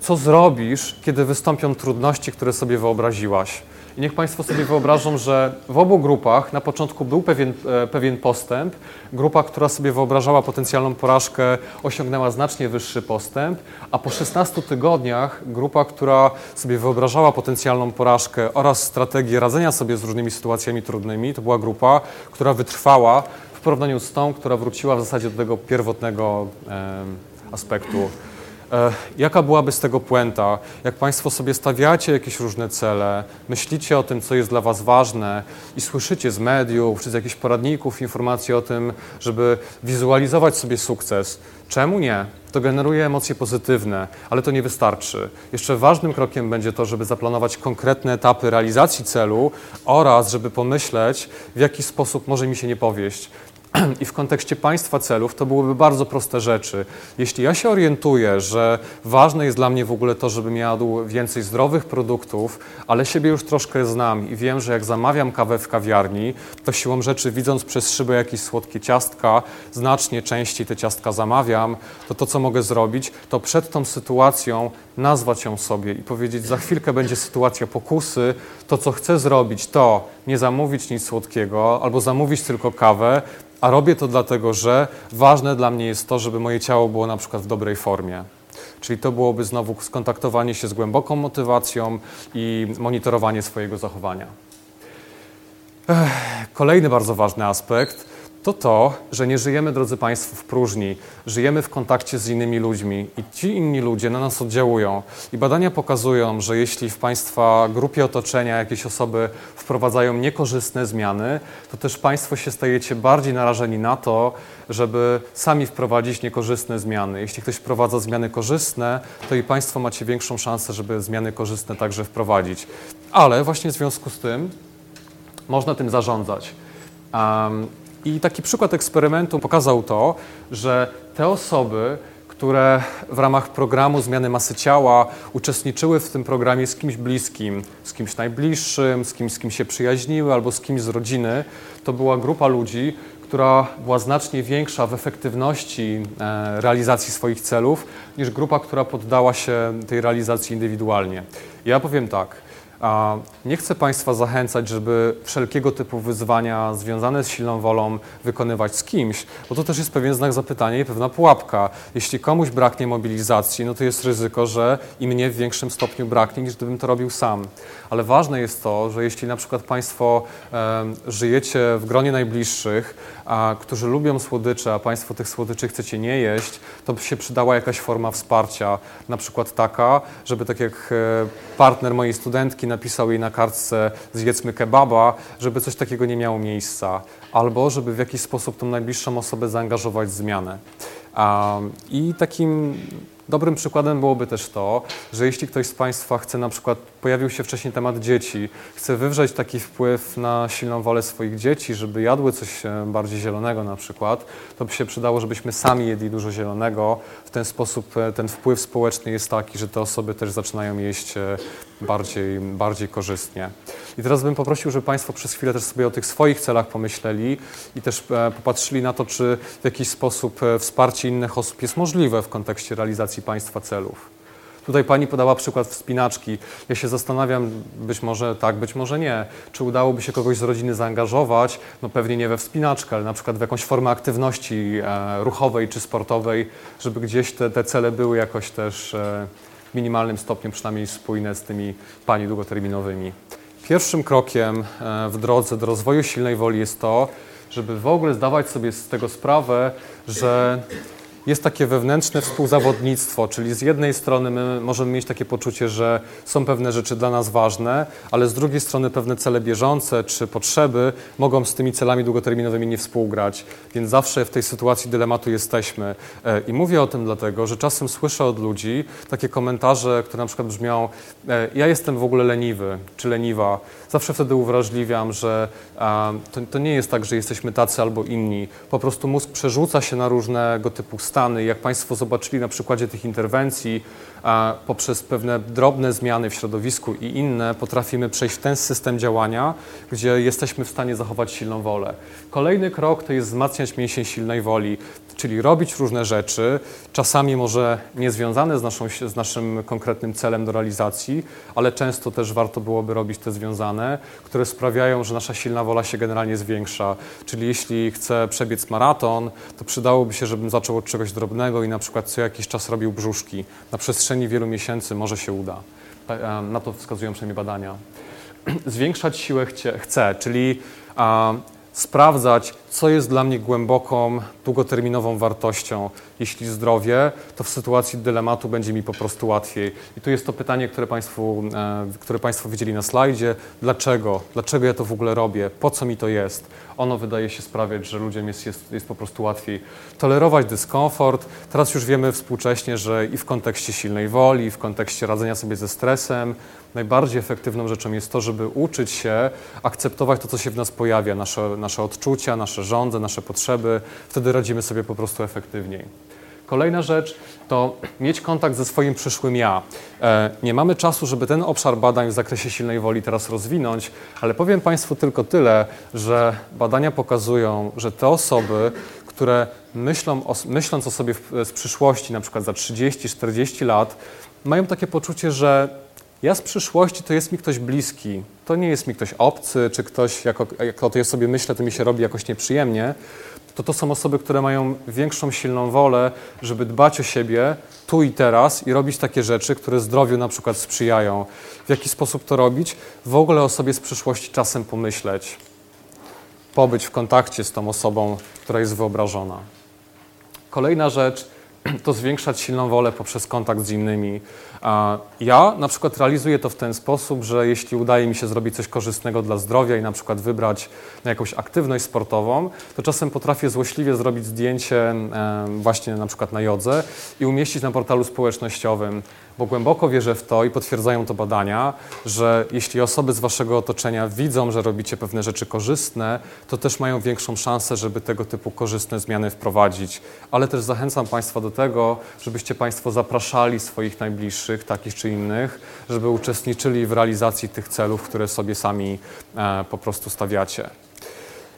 co zrobisz, kiedy wystąpią trudności, które sobie wyobraziłaś. I niech Państwo sobie wyobrażą, że w obu grupach na początku był pewien, e, pewien postęp. Grupa, która sobie wyobrażała potencjalną porażkę, osiągnęła znacznie wyższy postęp, a po 16 tygodniach grupa, która sobie wyobrażała potencjalną porażkę oraz strategię radzenia sobie z różnymi sytuacjami trudnymi, to była grupa, która wytrwała porównaniu z tą, która wróciła w zasadzie do tego pierwotnego aspektu. E, Jaka byłaby z tego puenta? Jak Państwo sobie stawiacie jakieś różne cele, myślicie o tym, co jest dla Was ważne i słyszycie z mediów czy z jakichś poradników informacje o tym, żeby wizualizować sobie sukces, czemu nie? To generuje emocje pozytywne, ale to nie wystarczy. Jeszcze ważnym krokiem będzie to, żeby zaplanować konkretne etapy realizacji celu oraz żeby pomyśleć, w jaki sposób może mi się nie powieść. [clears throat] I w kontekście państwa celów to byłyby bardzo proste rzeczy. Jeśli ja się orientuję, że ważne jest dla mnie w ogóle to, żebym jadł więcej zdrowych produktów, ale siebie już troszkę znam i wiem, że jak zamawiam kawę w kawiarni, to siłą rzeczy widząc przez szybę jakieś słodkie ciastka, znacznie częściej te ciastka zamawiam, to to, co mogę zrobić, to przed tą sytuacją nazwać ją sobie i powiedzieć, za chwilkę będzie sytuacja pokusy, to co chcę zrobić, to nie zamówić nic słodkiego albo zamówić tylko kawę, A robię to dlatego, że ważne dla mnie jest to, żeby moje ciało było na przykład w dobrej formie. Czyli to byłoby znowu skontaktowanie się z głęboką motywacją i monitorowanie swojego zachowania. Kolejny bardzo ważny aspekt to to, że nie żyjemy, drodzy Państwo, w próżni. Żyjemy w kontakcie z innymi ludźmi i ci inni ludzie na nas oddziałują. I badania pokazują, że jeśli w Państwa grupie otoczenia jakieś osoby wprowadzają niekorzystne zmiany, to też Państwo się stajecie bardziej narażeni na to, żeby sami wprowadzić niekorzystne zmiany. Jeśli ktoś wprowadza zmiany korzystne, to i Państwo macie większą szansę, żeby zmiany korzystne także wprowadzić. Ale właśnie w związku z tym można tym zarządzać. Um, I taki przykład eksperymentu pokazał to, że te osoby, które w ramach programu zmiany masy ciała uczestniczyły w tym programie z kimś bliskim, z kimś najbliższym, z kimś, z kim się przyjaźniły albo z kimś z rodziny, to była grupa ludzi, która była znacznie większa w efektywności e, realizacji swoich celów niż grupa, która poddała się tej realizacji indywidualnie. Ja powiem tak. Nie chcę Państwa zachęcać, żeby wszelkiego typu wyzwania związane z silną wolą wykonywać z kimś, bo to też jest pewien znak zapytania i pewna pułapka. Jeśli komuś braknie mobilizacji, no to jest ryzyko, że i mnie w większym stopniu braknie, niż gdybym to robił sam. Ale ważne jest to, że jeśli na przykład Państwo żyjecie w gronie najbliższych, a, którzy lubią słodycze, a Państwo tych słodyczy chcecie nie jeść, to by się przydała jakaś forma wsparcia. Na przykład taka, żeby tak jak e, partner mojej studentki napisał jej na kartce zjedzmy kebaba, żeby coś takiego nie miało miejsca. Albo żeby w jakiś sposób tą najbliższą osobę zaangażować w zmianę. I takim Dobrym przykładem byłoby też to, że jeśli ktoś z Państwa chce na przykład, pojawił się wcześniej temat dzieci, chce wywrzeć taki wpływ na silną wolę swoich dzieci, żeby jadły coś e, bardziej zielonego na przykład, to by się przydało, żebyśmy sami jedli dużo zielonego. W ten sposób e, ten wpływ społeczny jest taki, że te osoby też zaczynają jeść e, bardziej, bardziej korzystnie. I teraz bym poprosił, żeby Państwo przez chwilę też sobie o tych swoich celach pomyśleli i też popatrzyli na to, czy w jakiś sposób wsparcie innych osób jest możliwe w kontekście realizacji Państwa celów. Tutaj Pani podała przykład wspinaczki. Ja się zastanawiam, być może tak, być może nie. Czy udałoby się kogoś z rodziny zaangażować? No pewnie nie we wspinaczkę, ale na przykład w jakąś formę aktywności e, ruchowej czy sportowej, żeby gdzieś te, te cele były jakoś też e, minimalnym stopniu przynajmniej spójne z tymi Pani długoterminowymi. Pierwszym krokiem e, w drodze do rozwoju silnej woli jest to, żeby w ogóle zdawać sobie z tego sprawę, że jest takie wewnętrzne współzawodnictwo, czyli z jednej strony my możemy mieć takie poczucie, że są pewne rzeczy dla nas ważne, ale z drugiej strony pewne cele bieżące czy potrzeby mogą z tymi celami długoterminowymi nie współgrać, więc zawsze w tej sytuacji dylematu jesteśmy. E, I mówię o tym dlatego, że czasem słyszę od ludzi takie komentarze, które na przykład brzmią e, ja jestem w ogóle leniwy czy leniwa. Zawsze wtedy uwrażliwiam, że to, nie jest tak, że jesteśmy tacy albo inni. Po prostu mózg przerzuca się na różnego typu stany, stany. Jak Państwo zobaczyli na przykładzie tych interwencji, poprzez pewne drobne zmiany w środowisku i inne potrafimy przejść w ten system działania, gdzie jesteśmy w stanie zachować silną wolę. Kolejny krok to jest wzmacniać mięsień silnej woli, czyli robić różne rzeczy, czasami może niezwiązane z, naszą, z naszym konkretnym celem do realizacji, ale często też warto byłoby robić te związane, które sprawiają, że nasza silna wola się generalnie zwiększa. Czyli jeśli chcę przebiec maraton, to przydałoby się, żebym zaczął od czegoś drobnego i na przykład co jakiś czas robił brzuszki na przestrzeni wielu miesięcy może się uda. Na to wskazują przynajmniej badania. [clears throat] Zwiększać siłę chcę, czyli sprawdzać, co jest dla mnie głęboką, długoterminową wartością. Jeśli zdrowie, to w sytuacji dylematu będzie mi po prostu łatwiej. I tu jest to pytanie, które Państwu, e, które państwo widzieli na slajdzie. Dlaczego? Dlaczego ja to w ogóle robię? Po co mi to jest? Ono wydaje się sprawiać, że ludziom jest, jest, jest po prostu łatwiej tolerować dyskomfort. Teraz już wiemy współcześnie, że i w kontekście silnej woli, i w kontekście radzenia sobie ze stresem, najbardziej efektywną rzeczą jest to, żeby uczyć się akceptować to, co się w nas pojawia, nasze, nasze odczucia, nasze żądze, nasze potrzeby. Wtedy radzimy sobie po prostu efektywniej. Kolejna rzecz to mieć kontakt ze swoim przyszłym ja. E, nie mamy czasu, żeby ten obszar badań w zakresie silnej woli teraz rozwinąć, ale powiem Państwu tylko tyle, że badania pokazują, że te osoby, które myślą o, myśląc o sobie w, z przyszłości, na przykład za 30-40 lat, mają takie poczucie, że Ja z przyszłości to jest mi ktoś bliski. To nie jest mi ktoś obcy, czy ktoś, jak jak o tej sobie myślę, to mi się robi jakoś nieprzyjemnie. To to są osoby, które mają większą silną wolę, żeby dbać o siebie tu i teraz i robić takie rzeczy, które zdrowiu na przykład sprzyjają. W jaki sposób to robić? W ogóle o sobie z przyszłości czasem pomyśleć. Pobyć w kontakcie z tą osobą, która jest wyobrażona. Kolejna rzecz [clears throat] to zwiększać silną wolę poprzez kontakt z innymi. Ja na przykład realizuję to w ten sposób, że jeśli udaje mi się zrobić coś korzystnego dla zdrowia i na przykład wybrać jakąś aktywność sportową, to czasem potrafię złośliwie zrobić zdjęcie właśnie na przykład na jodze i umieścić na portalu społecznościowym, bo głęboko wierzę w to i potwierdzają to badania, że jeśli osoby z waszego otoczenia widzą, że robicie pewne rzeczy korzystne, to też mają większą szansę, żeby tego typu korzystne zmiany wprowadzić. Ale też zachęcam Państwa do tego, żebyście Państwo zapraszali swoich najbliższych, takich czy innych, żeby uczestniczyli w realizacji tych celów, które sobie sami e, po prostu stawiacie.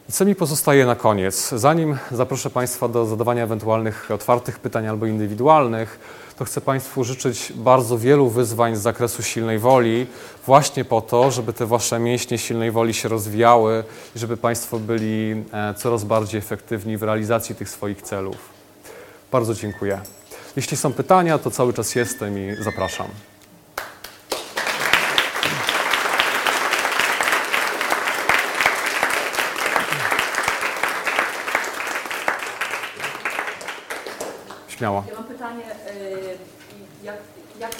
I co mi pozostaje na koniec? Zanim zaproszę Państwa do zadawania ewentualnych otwartych pytań albo indywidualnych, to chcę Państwu życzyć bardzo wielu wyzwań z zakresu silnej woli, właśnie po to, żeby te Wasze mięśnie silnej woli się rozwijały i żeby Państwo byli e, coraz bardziej efektywni w realizacji tych swoich celów. Bardzo dziękuję. Jeśli są pytania, to cały czas jestem i zapraszam. Śmiało.
Ja mam pytanie, y, jak, jak y,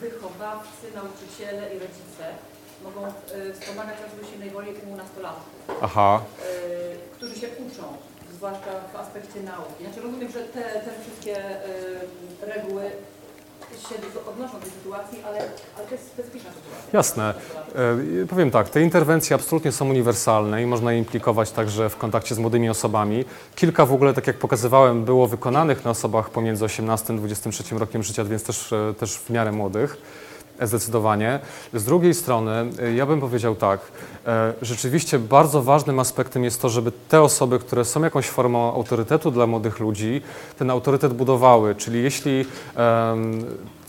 wychowawcy, nauczyciele i rodzice mogą y, wspomagać rozwój silnej woli u nastolatków,
Aha.
y, którzy się uczą, zwłaszcza w aspekcie nauki. Znaczy rozumiem, że te, te wszystkie y, reguły się odnoszą do tej sytuacji, ale, ale to jest specyficzna sytuacja.
Jasne. E, Powiem tak, te interwencje absolutnie są uniwersalne i można je implikować także w kontakcie z młodymi osobami. Kilka w ogóle, tak jak pokazywałem, było wykonanych na osobach pomiędzy 18 a 23 rokiem życia, więc też, e, też w miarę młodych. Zdecydowanie. Z drugiej strony, e, ja bym powiedział tak, e, rzeczywiście bardzo ważnym aspektem jest to, żeby te osoby, które są jakąś formą autorytetu dla młodych ludzi, ten autorytet budowały. Czyli jeśli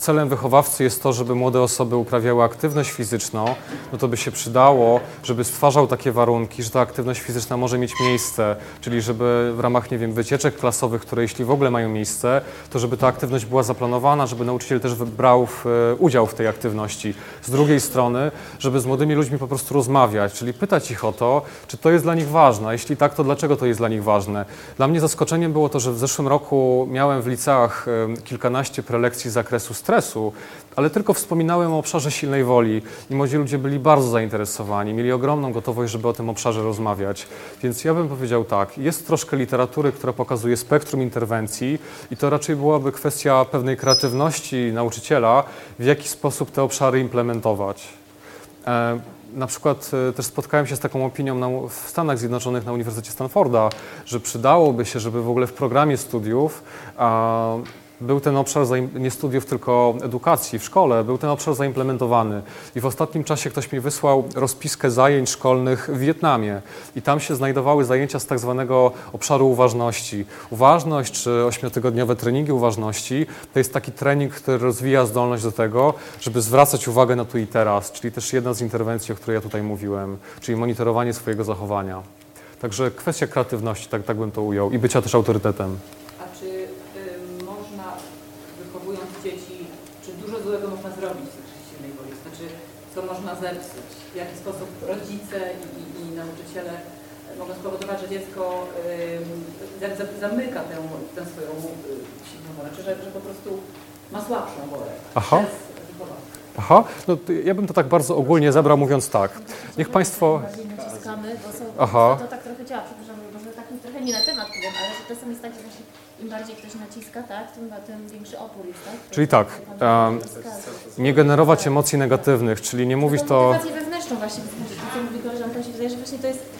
celem wychowawcy jest to, żeby młode osoby uprawiały aktywność fizyczną, no to by się przydało, żeby stwarzał takie warunki, że ta aktywność fizyczna może mieć miejsce, czyli żeby w ramach, nie wiem, wycieczek klasowych, które jeśli w ogóle mają miejsce, to żeby ta aktywność była zaplanowana, żeby nauczyciel też brał w, e, udział w tej aktywności. Z drugiej strony, żeby z młodymi ludźmi po prostu rozmawiać, czyli pytać ich o to, czy to jest dla nich ważne, jeśli tak, to dlaczego to jest dla nich ważne. Dla mnie zaskoczeniem było to, że w zeszłym roku miałem w liceach e, kilkanaście prelekcji z zakresu ale tylko wspominałem o obszarze silnej woli i młodzi ludzie byli bardzo zainteresowani, mieli ogromną gotowość, żeby o tym obszarze rozmawiać. Więc ja bym powiedział tak, jest troszkę literatury, która pokazuje spektrum interwencji i to raczej byłaby kwestia pewnej kreatywności nauczyciela, w jaki sposób te obszary implementować. E, Na przykład e, też spotkałem się z taką opinią na, w Stanach Zjednoczonych na Uniwersytecie Stanforda, że przydałoby się, żeby w ogóle w programie studiów a, był ten obszar nie studiów, tylko edukacji w szkole, był ten obszar zaimplementowany. I w ostatnim czasie ktoś mi wysłał rozpiskę zajęć szkolnych w Wietnamie i tam się znajdowały zajęcia z tak zwanego obszaru uważności. Uważność czy ośmiotygodniowe treningi uważności to jest taki trening, który rozwija zdolność do tego, żeby zwracać uwagę na tu i teraz, czyli też jedna z interwencji, o której ja tutaj mówiłem, czyli monitorowanie swojego zachowania. Także kwestia kreatywności, tak, tak bym to ujął, i bycia też autorytetem.
A czy y, można, wychowując dzieci, czy dużo złego można zrobić w zakresie silnej woli? Znaczy, co można zepsuć? W jaki sposób rodzice i, i, i nauczyciele mogą spowodować, że dziecko y, za, za, zamyka tę, tę swoją y, silną wolę? Czy że, że po prostu ma słabszą wolę
Aha. Aha, no ja bym to tak bardzo ogólnie zebrał, mówiąc tak. Niech Państwo.
Bardziej naciskamy, bo są,
Aha.
to tak trochę działa, przepraszam, może tak trochę nie na temat powiem, ale że czasem jest tak, że właśnie im bardziej ktoś naciska, tak, tym, tym większy opór jest, tak?
Czyli tak,
wskazał.
Nie generować emocji negatywnych, czyli nie mówić to.
motywację wewnętrzną właśnie, to co mówi koleżanka, się wydaje, że właśnie to jest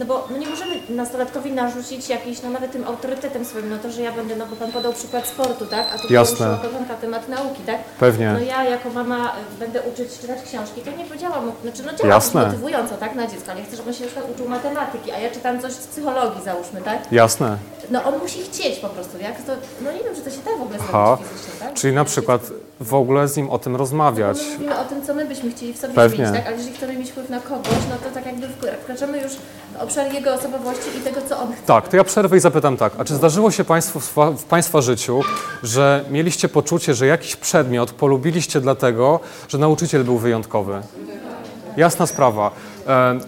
No bo no nie możemy nastolatkowi narzucić jakiś, no nawet tym autorytetem swoim, no to, że ja będę, no bo Pan podał przykład sportu, tak? A tu
Jasne.
koleżanka temat nauki, tak?
Pewnie.
No ja jako mama y, będę uczyć czytać książki, to nie powiedziałam, znaczy no działam
Jasne.
motywująco, tak, na dziecko, ale chcę, żeby on się na uczył matematyki, a ja czytam coś z psychologii, załóżmy, tak?
Jasne.
No on musi chcieć po prostu, jak to, no nie wiem, czy to się da w ogóle
Aha.
zrobić fizycznie, tak?
Czyli na przykład w ogóle z nim o tym rozmawiać.
No, my mówimy o tym, co my byśmy chcieli w sobie
Pewnie.
zmienić, tak? Ale jeżeli chcemy mieć wpływ na kogoś, no to tak jakby wk- wkraczamy już w obszar jego osobowości i tego, co on chce.
Tak, to ja przerwę i zapytam tak, a czy zdarzyło się Państwu w, w Państwa życiu, że mieliście poczucie, że jakiś przedmiot polubiliście dlatego, że nauczyciel był wyjątkowy? Jasna sprawa.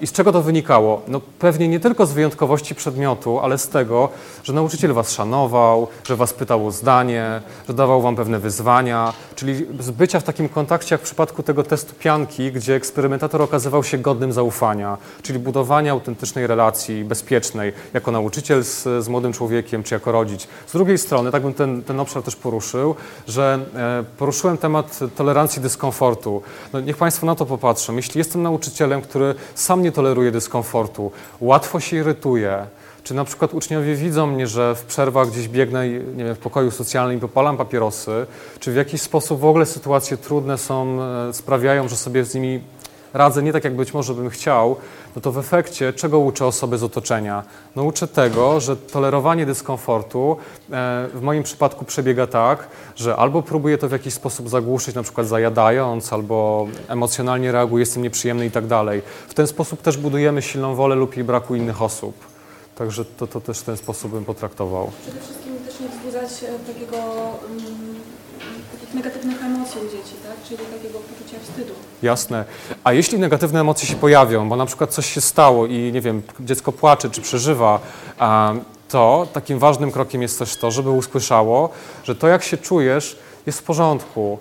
I z czego to wynikało? No pewnie nie tylko z wyjątkowości przedmiotu, ale z tego, że nauczyciel was szanował, że was pytał o zdanie, że dawał wam pewne wyzwania, czyli z bycia w takim kontakcie jak w przypadku tego testu pianki, gdzie eksperymentator okazywał się godnym zaufania, czyli budowania autentycznej relacji, bezpiecznej, jako nauczyciel z, z młodym człowiekiem, czy jako rodzic. Z drugiej strony, tak bym ten, ten obszar też poruszył, że e, poruszyłem temat tolerancji dyskomfortu. No, niech Państwo na to popatrzą. Jeśli jestem nauczycielem, który sam nie toleruje dyskomfortu, łatwo się irytuje, czy na przykład uczniowie widzą mnie, że w przerwach gdzieś biegnę nie wiem, w pokoju socjalnym i popalam papierosy, czy w jakiś sposób w ogóle sytuacje trudne są, e, sprawiają, że sobie z nimi radzę nie tak, jak być może bym chciał, no to w efekcie czego uczę osoby z otoczenia? No uczę tego, że tolerowanie dyskomfortu e, w moim przypadku przebiega tak, że albo próbuję to w jakiś sposób zagłuszyć, na przykład zajadając, albo emocjonalnie reaguję, jestem nieprzyjemny i tak dalej. W ten sposób też budujemy silną wolę lub jej braku innych osób. Także to, to też w ten sposób bym potraktował.
Przede wszystkim też nie wzbudzać e, takiego, mm, negatywnych emocji u dzieci, tak? czyli takiego poczucia wstydu.
Jasne. A jeśli negatywne emocje się pojawią, bo na przykład coś się stało i nie wiem, dziecko płacze czy przeżywa, to takim ważnym krokiem jest też to, żeby usłyszało, że to jak się czujesz jest w porządku.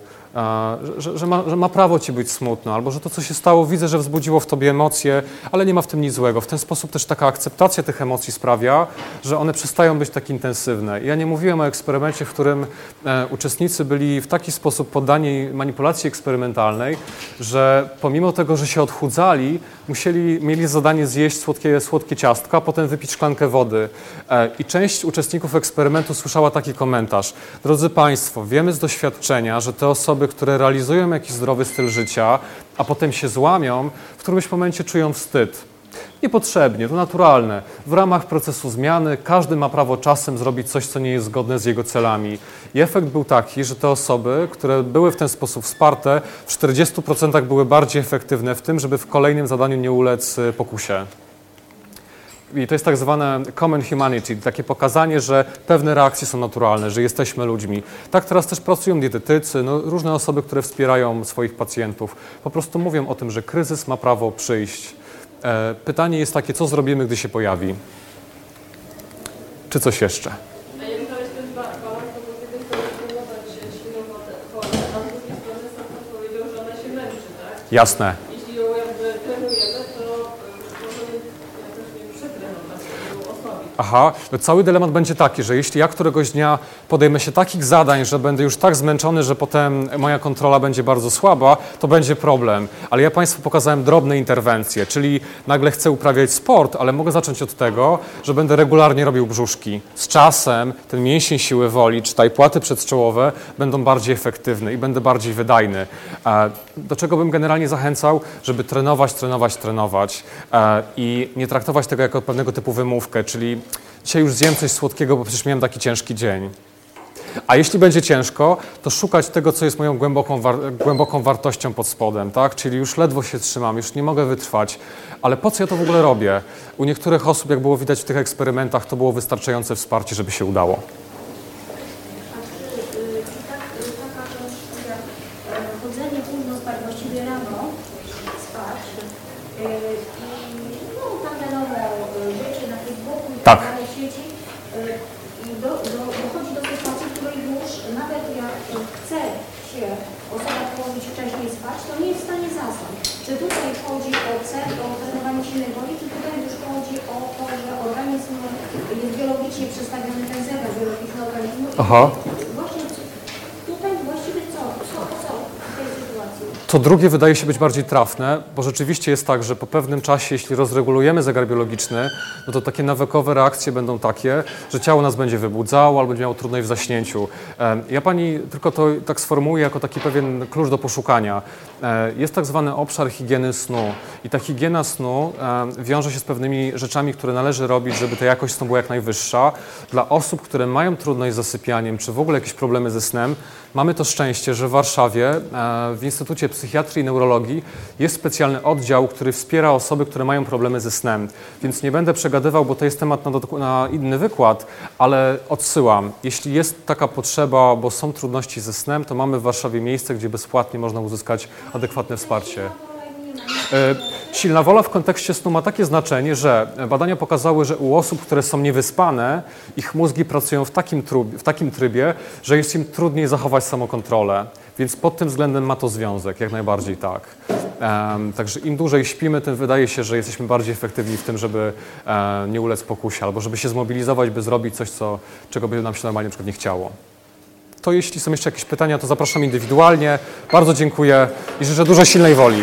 Że, że, ma, że ma prawo ci być smutno, albo że to, co się stało, widzę, że wzbudziło w tobie emocje, ale nie ma w tym nic złego. W ten sposób też taka akceptacja tych emocji sprawia, że one przestają być tak intensywne. Ja nie mówiłem o eksperymencie, w którym e, uczestnicy byli w taki sposób poddani manipulacji eksperymentalnej, że pomimo tego, że się odchudzali, musieli, mieli zadanie zjeść słodkie, słodkie ciastka, potem wypić szklankę wody. E, I część uczestników eksperymentu słyszała taki komentarz. Drodzy Państwo, wiemy z doświadczenia, że te osoby, które realizują jakiś zdrowy styl życia, a potem się złamią, w którymś momencie czują wstyd. Niepotrzebnie, to naturalne. W ramach procesu zmiany każdy ma prawo czasem zrobić coś, co nie jest zgodne z jego celami. I efekt był taki, że te osoby, które były w ten sposób wsparte, w 40% były bardziej efektywne w tym, żeby w kolejnym zadaniu nie ulec y, pokusie. I to jest tak zwane common humanity, takie pokazanie, że pewne reakcje są naturalne, że jesteśmy ludźmi. Tak teraz też pracują dietetycy, no, różne osoby, które wspierają swoich pacjentów. Po prostu mówią o tym, że kryzys ma prawo przyjść. E, pytanie jest takie, co zrobimy, gdy się pojawi? Czy coś jeszcze?
A jak to jest ten ba- balans, to bo z jednej strony trenować silną wolę, a z drugiej strony sam pan powiedział, że ona się męczy, tak?
Jasne.
Jeśli ją jakby trenujemy, to y, możemy jakoś nie przetrenować ją osłabić.
Aha, cały dylemat będzie taki, że jeśli ja któregoś dnia podejmę się takich zadań, że będę już tak zmęczony, że potem moja kontrola będzie bardzo słaba, to będzie problem. Ale ja Państwu pokazałem drobne interwencje, czyli nagle chcę uprawiać sport, ale mogę zacząć od tego, że będę regularnie robił brzuszki. Z czasem ten mięsień siły woli, czy płaty przedczołowe będą bardziej efektywne i będę bardziej wydajny. E, Do czego bym generalnie zachęcał, żeby trenować, trenować, trenować e, i nie traktować tego jako pewnego typu wymówkę, czyli dzisiaj już zjem coś słodkiego, bo przecież miałem taki ciężki dzień. A jeśli będzie ciężko, to szukać tego, co jest moją głęboką, war- głęboką wartością pod spodem, tak? Czyli już ledwo się trzymam, już nie mogę wytrwać. Ale po co ja to w ogóle robię? U niektórych osób, jak było widać w tych eksperymentach, to było wystarczające wsparcie, żeby się udało.
A czy, y, czy tak, y, taka też jak y, chodzenie późno spać, właściwie rano spać y, i no, tam wiadomo, y, rzeczy na Facebooku i
Tak.
tak dalej, sieci y, i do, do, dochodzi do sytuacji, w której już nawet jak y, chce się osoba położyć wcześniej spać, to nie jest w stanie zasnąć. Czy tutaj chodzi o cel, o trenowanie silnej woli, czy tutaj już chodzi o to, że organizm jest biologicznie przestawiony ten zegar biologiczny organizmu i
Aha.
Właśnie tutaj właściwie co? Co, co w tej sytuacji?
To drugie wydaje się być bardziej trafne, bo rzeczywiście jest tak, że po pewnym czasie, jeśli rozregulujemy zegar biologiczny, no to takie nawykowe reakcje będą takie, że ciało nas będzie wybudzało albo będzie miało trudność w zaśnięciu. Ja pani tylko to tak sformułuję jako taki pewien klucz do poszukania. E, Jest tak zwany obszar higieny snu i ta higiena snu wiąże się z pewnymi rzeczami, które należy robić, żeby ta jakość snu była jak najwyższa. Dla osób, które mają trudność z zasypianiem, czy w ogóle jakieś problemy ze snem, mamy to szczęście, że w Warszawie e, w Instytucie Psychiatrii i Neurologii jest specjalny oddział, który wspiera osoby, które mają problemy ze snem. Więc nie będę przegadywał, bo to jest temat na, na inny wykład, ale odsyłam. Jeśli jest taka potrzeba, bo są trudności ze snem, to mamy w Warszawie miejsce, gdzie bezpłatnie można uzyskać adekwatne wsparcie. E, Silna wola w kontekście snu ma takie znaczenie, że badania pokazały, że u osób, które są niewyspane, ich mózgi pracują w takim, trub, w takim trybie, że jest im trudniej zachować samokontrolę. Więc pod tym względem ma to związek, jak najbardziej tak. Em, także im dłużej śpimy, tym wydaje się, że jesteśmy bardziej efektywni w tym, żeby e, nie ulec pokusie, albo żeby się zmobilizować, by zrobić coś, co, czego by nam się normalnie na nie chciało. To jeśli są jeszcze jakieś pytania, to zapraszam indywidualnie. Bardzo dziękuję i życzę dużo silnej woli.